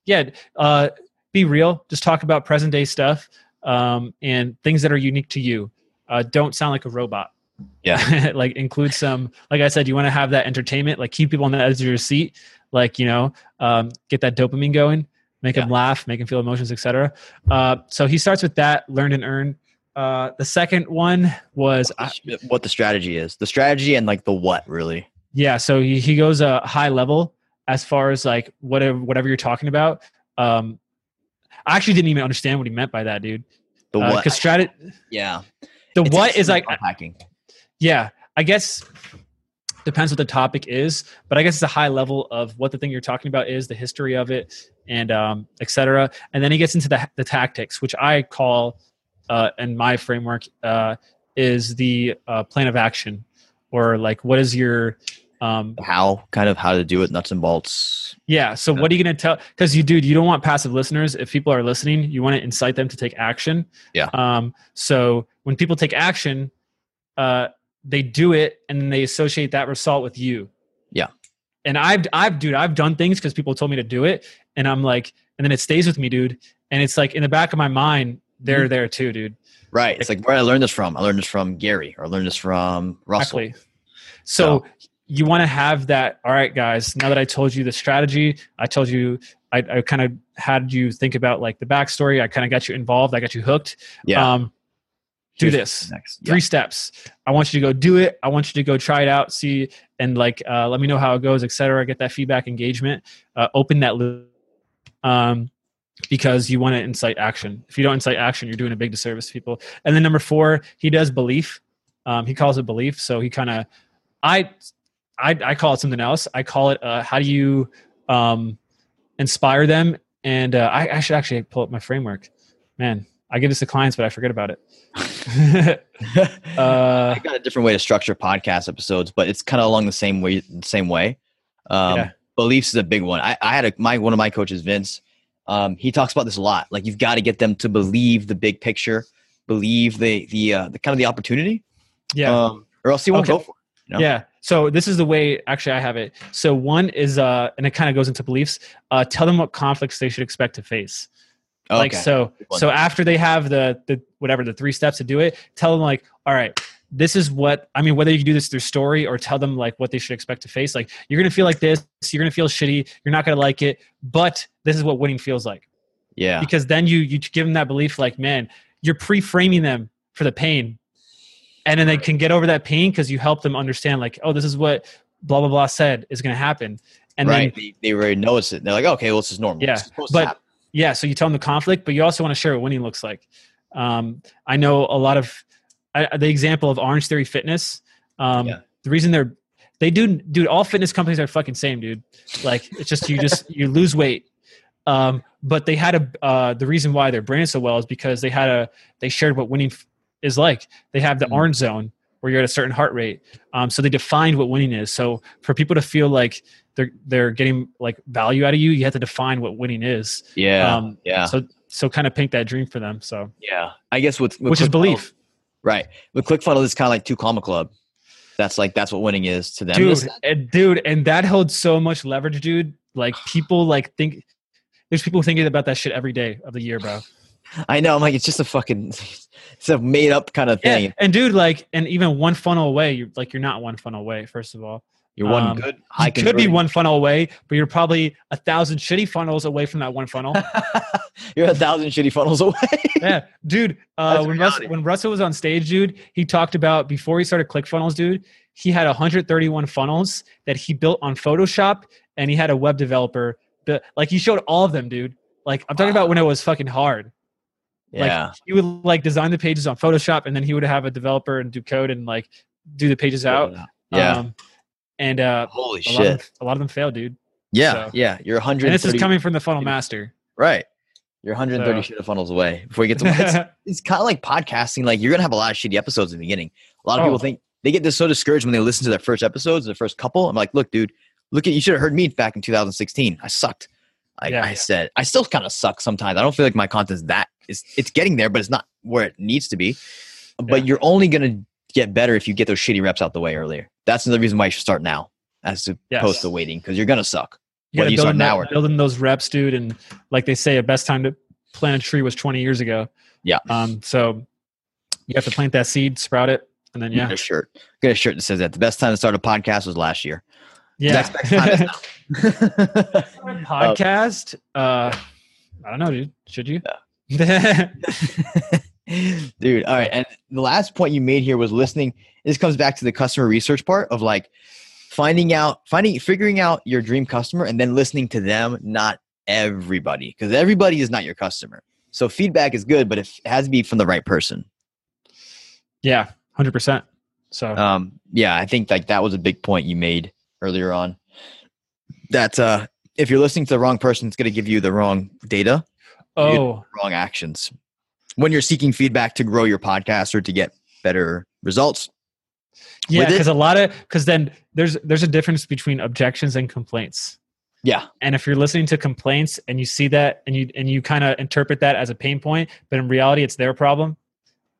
yeah, uh, be real. Just talk about present day stuff um, and things that are unique to you. Uh, don't sound like a robot. Yeah. like include some. Like I said, you want to have that entertainment. Like keep people on the edge of your seat. Like you know, um, get that dopamine going. Make them laugh. Make them feel emotions, etc. Uh, so he starts with that. Learn and earn. Uh, the second one was What the, what the strategy is. The strategy and like the what really. Yeah, so he, he goes a high level as far as like whatever whatever you're talking about. Um, I actually didn't even understand what he meant by that, dude. The what. Because strat- yeah. the It's what is like, unpacking. yeah, I guess depends what the topic is, but I guess it's a high level of what the thing you're talking about is, the history of it, and um, etc. And then he gets into the the tactics, which I call, uh, in my framework, uh, is the uh, plan of action, or like what is your um, How kind of how to do it, nuts and bolts. Yeah. So what are you going to tell? Because you, dude, you don't want passive listeners. If people are listening, you want to incite them to take action. Yeah. Um. So when people take action, uh, they do it, and then they associate that result with you. Yeah. And I've, I've, dude, I've done things because people told me to do it, and I'm like, and then it stays with me, dude. And it's like in the back of my mind, they're Mhm. there too, dude. Right. It's like where I learned this from. I learned this from Gary or I learned this from Russell. Exactly. So you want to have that. All right, guys. Now that I told you the strategy, I told you, I, I kind of had you think about like the backstory. I kind of got you involved. I got you hooked. Yeah. Um, do Here's this. next. Three steps. I want you to go do it. I want you to go try it out, see, and like uh, let me know how it goes, etc. Get that feedback, engagement. Uh, open that loop. Um, because you want to incite action. If you don't incite action, you're doing a big disservice to people. And then number four, he does belief. Um, he calls it belief. So he kind of, I, I, I call it something else. I call it uh, how do you um, inspire them? And uh, I, I should actually pull up my framework. Man, I give this to clients, but I forget about it. uh, I got a different way to structure podcast episodes, but it's kind of along the same way. The same way. Um, Yeah. Beliefs is a big one. I, I had a my one of my coaches, Vince. Um, he talks about this a lot. Like you've got to get them to believe the big picture, believe the the uh, the kind of the opportunity, yeah. um, or else he won't Okay. go for it. know? Yeah. So this is the way actually I have it. So one is uh and it kind of goes into beliefs. Uh tell them what conflicts they should expect to face. Like so so after they have the the whatever the three steps to do it, tell them like, all right, this is what I mean, whether you do this through story or tell them like what they should expect to face. Like you're gonna feel like this, you're gonna feel shitty, you're not gonna like it, but this is what winning feels like. yeah, Because then you you give them that belief like, man, you're pre-framing them for the pain. And then they can get over that pain because you help them understand, like, oh, this is what blah blah blah said is to happen. And right. then they, they already notice it. They're like, okay, well, this is normal. Yeah, but- yeah, so you tell them the conflict, but you also want to share what winning looks like. Um, I know a lot of I, the example of Orange Theory Fitness. Um, Yeah. The reason they're they do dude, all fitness companies are fucking same, dude. Like it's just you just you lose weight. Um, but they had a uh, the reason why they're branded so well is because they had a they shared what winning f- is like. They have the Mhm. orange zone where you're at a certain heart rate. Um, so they defined what winning is. So for people to feel like they're they're getting like value out of you, you have to define what winning is. Yeah, Um, yeah, So so kind of paint that dream for them. So yeah. I guess with, with which is belief, right? With ClickFunnels, it's kind of like two comma club. That's like that's what winning is to them. dude. And dude, and that holds so much leverage, dude. Like people like think there's people thinking about that shit every day of the year, bro. I know. I'm like, it's just a fucking, it's a made up kind of thing. Yeah, and dude, like, and even one funnel away, you're like, you're not one funnel away. First of all, You're one Um, good you could be one funnel away, but you're probably a thousand shitty funnels away from that one funnel. You're a thousand shitty funnels away. yeah, dude. Uh, when Russell, when Russell was on stage, dude, he talked about before he started ClickFunnels, dude. He had 131 funnels that he built on Photoshop, and he had a web developer. But like, he showed all of them, dude. Like, I'm talking about when it was fucking hard. yeah, Like, he would like design the pages on Photoshop, and then he would have a developer and do code and like do the pages out. yeah. Um, and uh, Holy a lot, of shit! them, a lot of them failed, dude. Yeah, so- yeah. You're 130. And this is coming from the funnel master. right. You're 130 So- shitty funnels away before you get to. It's, it's kind of like podcasting. Like you're gonna have a lot of shitty episodes in the beginning. A lot of Oh. people think they get this so discouraged when they listen to their first episodes, the first couple. I'm like, look, dude, look at you should have heard me back in 2016. I sucked. I, Yeah. I said I still kind of suck sometimes. I don't feel like my content's that. It's it's getting there, but it's not where it needs to be. But Yeah. you're only gonna get better if you get those shitty reps out the way earlier. That's another reason why you should start now, as opposed Yes. to waiting, because you're gonna suck. You got Whether to you build now that, or build those reps, dude. And like they say, a best time to plant a tree was 20 years ago. Yeah. Um. So you have to plant that seed, sprout it, and then Get yeah, a shirt. Get a shirt that says that. The best time to start a podcast was last year. Yeah. best time. Podcast. Uh, I don't know, dude. Should you? Dude, all right. And the last point you made here was listening. This comes back to the customer research part of like finding out, finding, figuring out your dream customer and then listening to them, not everybody, because everybody is not your customer. So feedback is good, but it has to be from the right person. yeah, hundred percent. So Um, yeah, I think like that was a big point you made earlier on. That uh, if you're listening to the wrong person, it's going to give you the wrong data, oh, wrong actions. When you're seeking feedback to grow your podcast or to get better results, yeah, because a lot of because then there's there's a difference between objections and complaints. yeah, and if you're listening to complaints and you see that and you and you kind of interpret that as a pain point but in reality it's their problem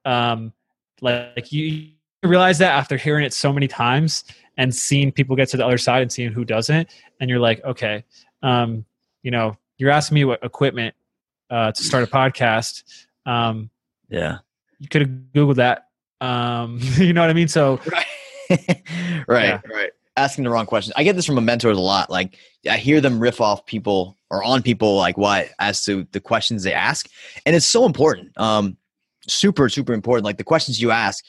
um like you, you realize that after hearing it so many times and seeing people get to the other side and seeing who doesn't and you're like okay um you know you're asking me what equipment uh to start a podcast um yeah. you could have googled that um you know what i mean? So right. Right Yeah. right. Asking the wrong questions. I get this from my mentors a lot. Like i hear them riff off people or on people like what as to the questions they ask. And it's so important. Um super super important. Like the questions you ask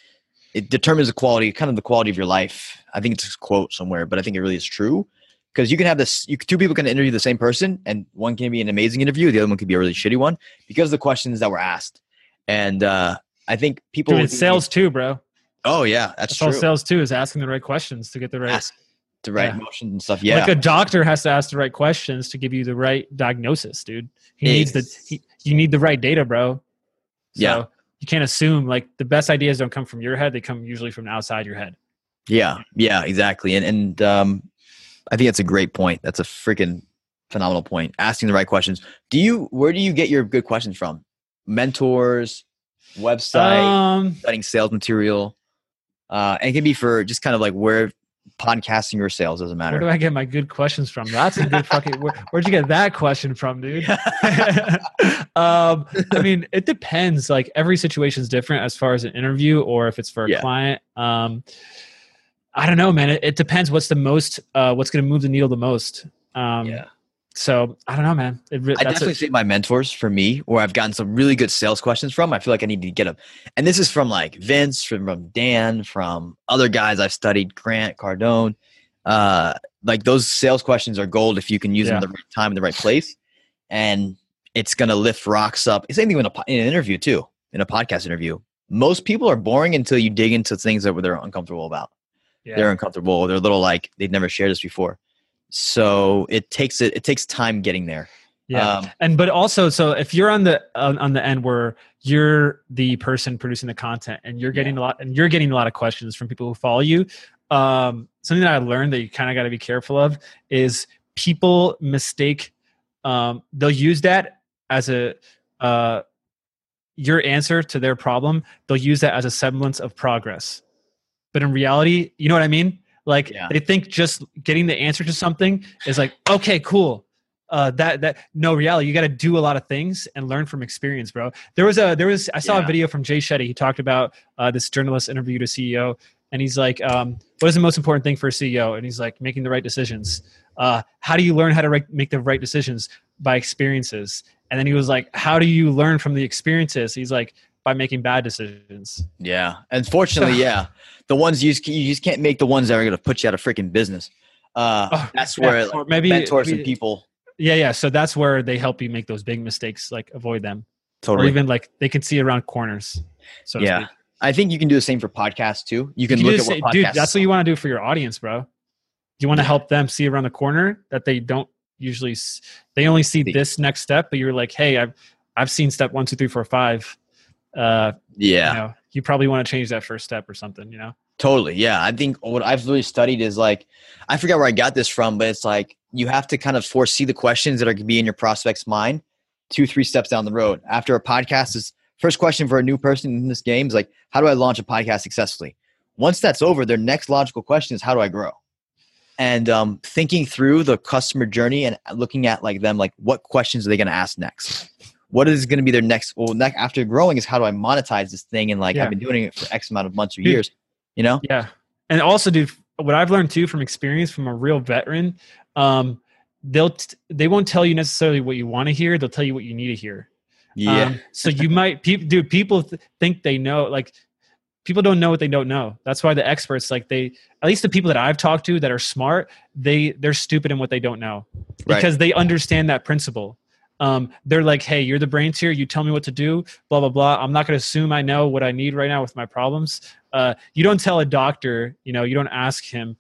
it determines the quality kind of the quality of your life. I think it's a quote somewhere but i think it really is true. Because you can have this you, two people can interview the same person and one can be an amazing interview. The other one could be a really shitty one because of the questions that were asked. And uh i think people dude, it's sales too bro oh yeah that's, that's all true sales too is asking the right questions to get the right ask the right Yeah. motions and stuff. Yeah, Like a doctor has to ask the right questions to give you the right diagnosis, dude. He needs the he, you need the right data, bro. So Yeah. You can't assume like the best ideas don't come from your head; they come usually from outside your head. yeah, yeah, exactly. And and um, I think that's a great point. That's a freaking phenomenal point. Asking the right questions. Do you? Where do you get your good questions from? Mentors, website, Um, studying sales material. Uh, and it can be for just kind of like where podcasting or sales doesn't matter. where do I get my good questions from? That's a good fucking. Where, where'd you get that question from, dude? um, I mean, it depends. Like every situation is different as far as an interview or if it's for a Yeah. client. Um, I don't know, man. It, it depends. What's the most? Uh, what's going to move the needle the most? Um, yeah. So I don't know, man. It, re- I definitely say my mentors for me, where I've gotten some really good sales questions from. I feel like I need to get them. And this is from like Vince, from, from Dan, from other guys I've studied, Grant, Cardone. Uh, like those sales questions are gold if you can use them Yeah. in the right time in the right place. And it's going to lift rocks up. Same thing in, a, in an interview, too, in a podcast interview. Most people are boring until you dig into things that they're uncomfortable about yeah. they're uncomfortable. They're a little like they've never shared this before. So it takes it. It takes time getting there. yeah. Um, and but also, so if you're on the on, on the end where you're the person producing the content and you're getting a lot and you're getting a lot of questions from people who follow you, um, something that I learned that you kind of got to be careful of is people mistake. Um, they'll use that as a uh, your answer to their problem. They'll use that as a semblance of progress, but in reality, you know what I mean. Like Yeah. they think just getting the answer to something is like okay, cool. Uh, that that no reality. You got to do a lot of things and learn from experience, bro. There was a there was I saw Yeah. a video from Jay Shetty. He talked about uh, this journalist interviewed a CEO, and he's like, um, "What is the most important thing for a CEO?" And he's like, "Making the right decisions." Uh, how do you learn how to right, make the right decisions by experiences? And then he was like, "How do you learn from the experiences?" He's like, "By making bad decisions." Yeah. Unfortunately, yeah. The ones you just, you just can't make the ones that are going to put you out of freaking business. Uh, Oh, that's yeah, where like, or maybe mentors maybe- and people Yeah, yeah. So that's where they help you make those big mistakes, like avoid them, Totally. or even like they can see around corners. So yeah. I think you can do the same for podcasts too. You can You look at the what podcasts. dude. That's what you want to do for your audience, bro. you want to help them see around the corner that they don't usually they only see this next step but you're like hey i've i've seen step one two three four five uh Yeah. you know you probably want to change that first step or something you know Totally. Yeah. I think what I've really studied is like, I forget where I got this from, but it's like you have to kind of foresee the questions that are going to be in your prospect's mind two, three steps down the road. After a podcast is first question for a new person in this game is like, how do I launch a podcast successfully? Once that's over, their next logical question is, how do I grow? And um, thinking through the customer journey and looking at like them, like what questions are they going to ask next? What is going to be their next? Well, next after growing is how do I monetize this thing? And like Yeah. I've been doing it for X amount of months or Dude. years, you know? Yeah. And also, dude, what I've learned too from experience from a real veteran, um, they'll t- they won't tell you necessarily what you want to hear. They'll tell you what you need to hear. Um, so you might, pe- dude, people th- think they know, like people don't know what they don't know. That's why the experts, like they, at least the people that I've talked to that are smart, they they're stupid in what they don't know Right. because they understand that principle. Um, they're like, hey, you're the brains here. You tell me what to do. Blah blah blah. I'm not going to assume I know what I need right now with my problems. Uh, you don't tell a doctor, you know, you don't ask him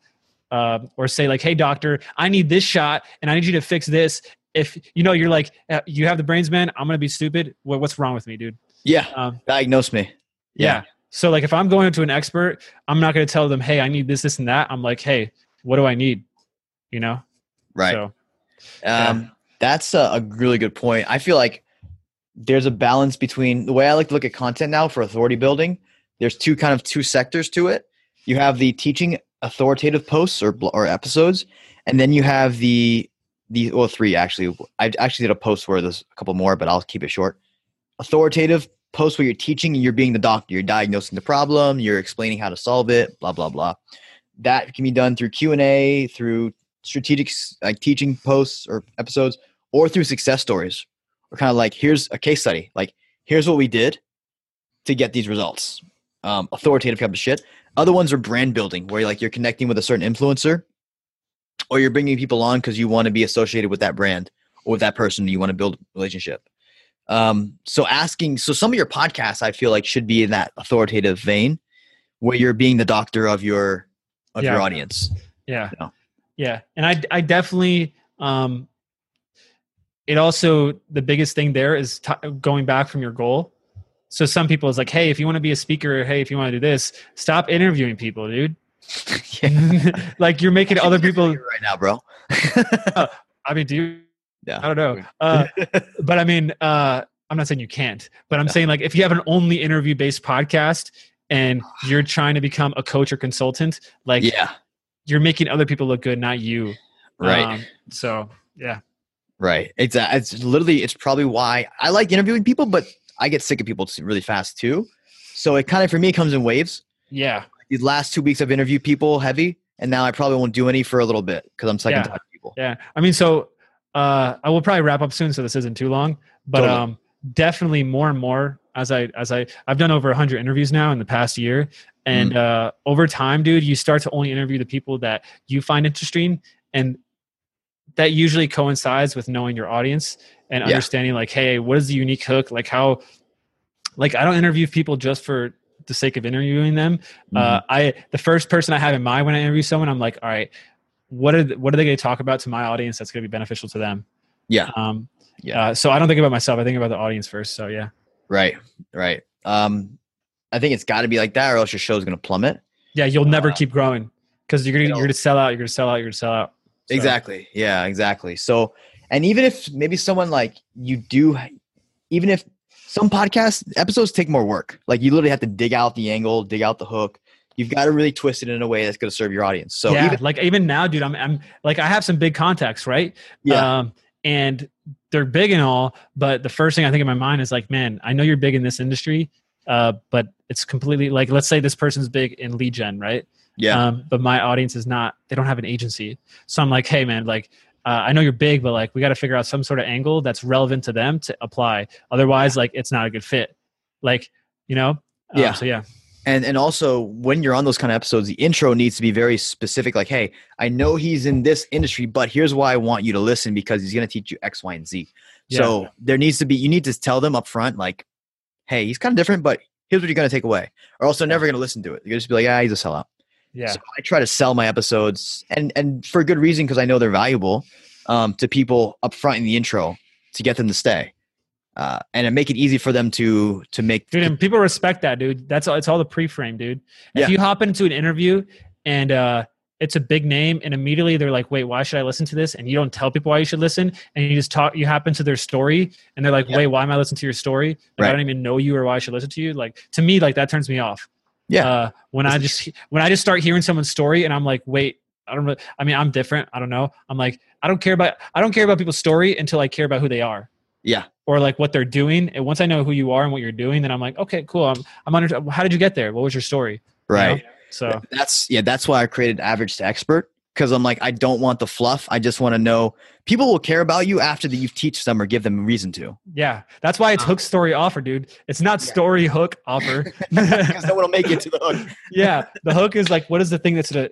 uh, or say like, hey doctor, I need this shot and I need you to fix this. If you know, you're like, uh, you have the brains, man. I'm gonna be stupid. What, what's wrong with me, dude? Yeah. Um, Diagnose me. yeah. So like, if I'm going to an expert, I'm not gonna tell them, hey, I need this, this, and that. I'm like, hey, what do I need? You know. Right. So Um, That's a, a really good point. I feel like there's a balance between the way I like to look at content now for authority building. There's two kind of two sectors to it. You have the teaching authoritative posts or or episodes, and then you have the the well three actually. I actually did a post where there's a couple more, but I'll keep it short. Authoritative posts where you're teaching and you're being the doctor. You're diagnosing the problem. You're explaining how to solve it. Blah blah blah. That can be done through Q and A, through strategic like teaching posts or episodes or through success stories or kind of like here's a case study like here's what we did to get these results um, authoritative type of shit other ones are brand building where like you're connecting with a certain influencer or you're bringing people on because you want to be associated with that brand or with that person you want to build a relationship um, so asking so some of your podcasts i feel like should be in that authoritative vein where you're being the doctor of your of your audience Yeah. Yeah. Yeah. And I, I definitely, um, it also, the biggest thing there is t- going back from your goal. So some people is like, Hey, if you want to be a speaker, or, Hey, if you want to do this, stop interviewing people, dude. like you're making other people, right now bro I mean, do you, yeah I don't know. Uh, but I mean, uh, I'm not saying you can't, but I'm Yeah. saying like if you have an only interview based podcast and you're trying to become a coach or consultant, like yeah you're making other people look good, not you. right Um, so yeah. Right. It's uh, it's literally it's probably why I like interviewing people, but I get sick of people really fast too. So it kind of for me comes in waves. Yeah. These last two weeks I've interviewed people heavy, and now I probably won't do any for a little bit because I'm sick and Yeah. of people. Yeah. I mean, so uh, I will probably wrap up soon, so this isn't too long. But Totally. um, definitely more and more as I as I I've done over 100 interviews now in the past year, and Mm. uh, over time, dude, you start to only interview the people that you find interesting, and that usually coincides with knowing your audience and Yeah. understanding like, hey, what is the unique hook? Like how, like I don't interview people just for the sake of interviewing them. Mm-hmm. Uh, I the first person I have in mind when I interview someone, I'm like, all right, what are what are they going to talk about to my audience that's going to be beneficial to them? Yeah. Um, Yeah. Uh, so I don't think about myself. I think about the audience first. So yeah. Right. Right. Um, I think it's got to be like that, or else your show's going to plummet. Yeah, you'll never Uh, keep growing because you're gonna you're gonna sell out. You're gonna sell out. You're gonna sell out. So, Exactly. Yeah, exactly. So, and even if maybe someone like you do, even if some podcast episodes take more work, like you literally have to dig out the angle, dig out the hook. You've got to really twist it in a way that's going to serve your audience. So, yeah, even, like even now, dude, I'm I'm like I have some big contacts, right? yeah, Um, and they're big and all, but the first thing I think in my mind is like, man, I know you're big in this industry, uh, but it's completely like, let's say this person's big in lead gen, right? Yeah, Um, but my audience is not, they don't have an agency. So I'm like, hey, man, like, uh, I know you're big, but like, we got to figure out some sort of angle that's relevant to them to apply. Otherwise, like, it's not a good fit. Like, you know? Um, Yeah. So yeah. and and also when you're on those kind of episodes, the intro needs to be very specific. Like, hey, I know he's in this industry, but here's why I want you to listen because he's going to teach you X, Y, and Z. So there needs to be you need to tell them up front, like, hey, he's kind of different, but here's what you're going to take away, or else they're never going to listen to it. You're just be like, ah, he's a sellout. Yeah. So I try to sell my episodes, and and for a good reason because I know they're valuable um, to people up front in the intro to get them to stay, uh, and make it easy for them to to make. dude and people respect that dude that's all it's all the pre-frame dude Yeah. if you hop into an interview and uh it's a big name and immediately they're like wait why should i listen to this and you don't tell people why you should listen and you just talk you happen to their story and they're like Yeah. wait why am i listening to your story like, i don't even know you or why i should listen to you like to me like that turns me off Yeah. uh when i just when i just start hearing someone's story and i'm like wait i don't really i mean i'm different i don't know i'm like i don't care about i don't care about people's story until i care about who they are yeah, or like what they're doing. And once I know who you are and what you're doing, then I'm like, okay, cool. I'm, I'm under, how did you get there? What was your story? You know? right. So That's yeah. That's why I created average to expert because I'm like I don't want the fluff. I just want to know people will care about you after that you teach them or give them a reason to. yeah, that's why it's Um, hook story offer, dude. It's not Yeah. story hook offer. Because no one will make it to the hook. yeah, the hook is like, what is the thing that's gonna?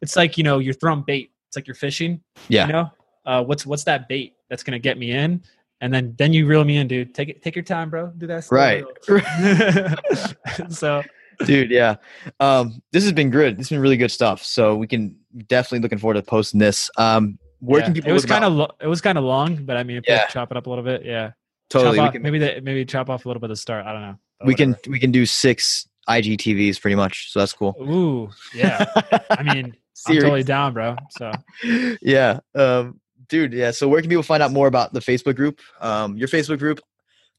It's like you know, you're throwing bait. It's like you're fishing. Yeah. You know, uh, what's what's that bait that's gonna get me in? And then then you reel me in, dude. Take it, take your time, bro. Do that. Right. so dude yeah um this has been good this has been really good stuff so we can definitely looking forward to posting this um where yeah, can people it was kind of lo- it was kind of long, but I mean, if Yeah. chop it up a little bit, yeah. totally off, can maybe the, maybe chop off a little bit of the start. I don't know. We can we can do six igtvs pretty much so that's cool Ooh, yeah. I mean, I'm totally down, bro. So yeah um dude yeah so where can people find out more about the facebook group um your facebook group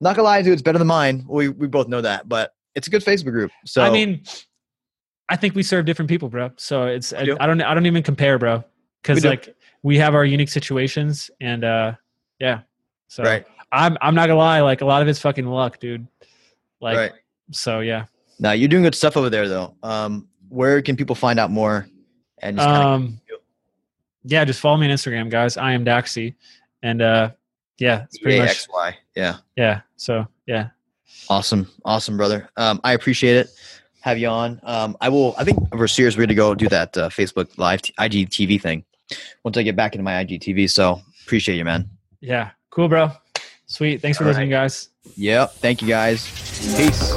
not gonna lie dude it's better than mine we, we both know that but it's a good facebook group so I mean, I think we serve different people, bro. So it's I, do. I don't I don't even compare, bro, because like we have our unique situations, and uh yeah. So right I'm I'm not gonna lie, like a lot of it's fucking luck, dude. Like right so, yeah. now you're doing good stuff over there though um where can people find out more and Um, yeah, just follow me on Instagram, guys. I am Daxy, and uh, yeah, it's pretty much yeah yeah. So yeah, Awesome, awesome, brother. Um, I appreciate it. Have you on? Um, I will. I think we're serious. We're going to go do that uh, Facebook Live t- IGTV thing once I get back into my IGTV. So appreciate you, man. yeah, cool, bro. Sweet. Thanks for All listening, guys. Yep. Thank you, guys. Peace.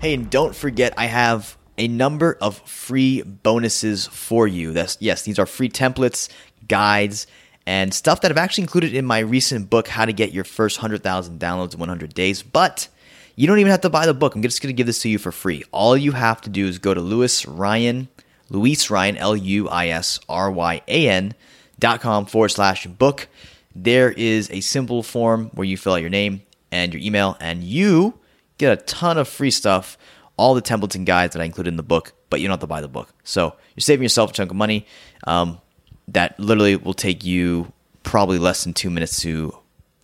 Hey, and don't forget, I have a number of free bonuses for you. That's yes, these are free templates, guides, and stuff that I've actually included in my recent book, How to Get Your First 100,000 Downloads in 100 Days. But you don't even have to buy the book. I'm just going to give this to you for free. All you have to do is go to Lewis Ryan, Luis Ryan, L U I S R Y A N dot com forward slash book. There is a simple form where you fill out your name and your email, and you get a ton of free stuff, all the templates and guides that I included in the book, but you don't have to buy the book. So you're saving yourself a chunk of money um, that literally will take you probably less than two minutes to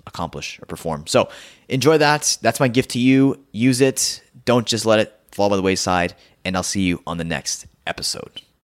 accomplish or perform. So enjoy that. That's my gift to you. Use it. Don't just let it fall by the wayside. And I'll see you on the next episode.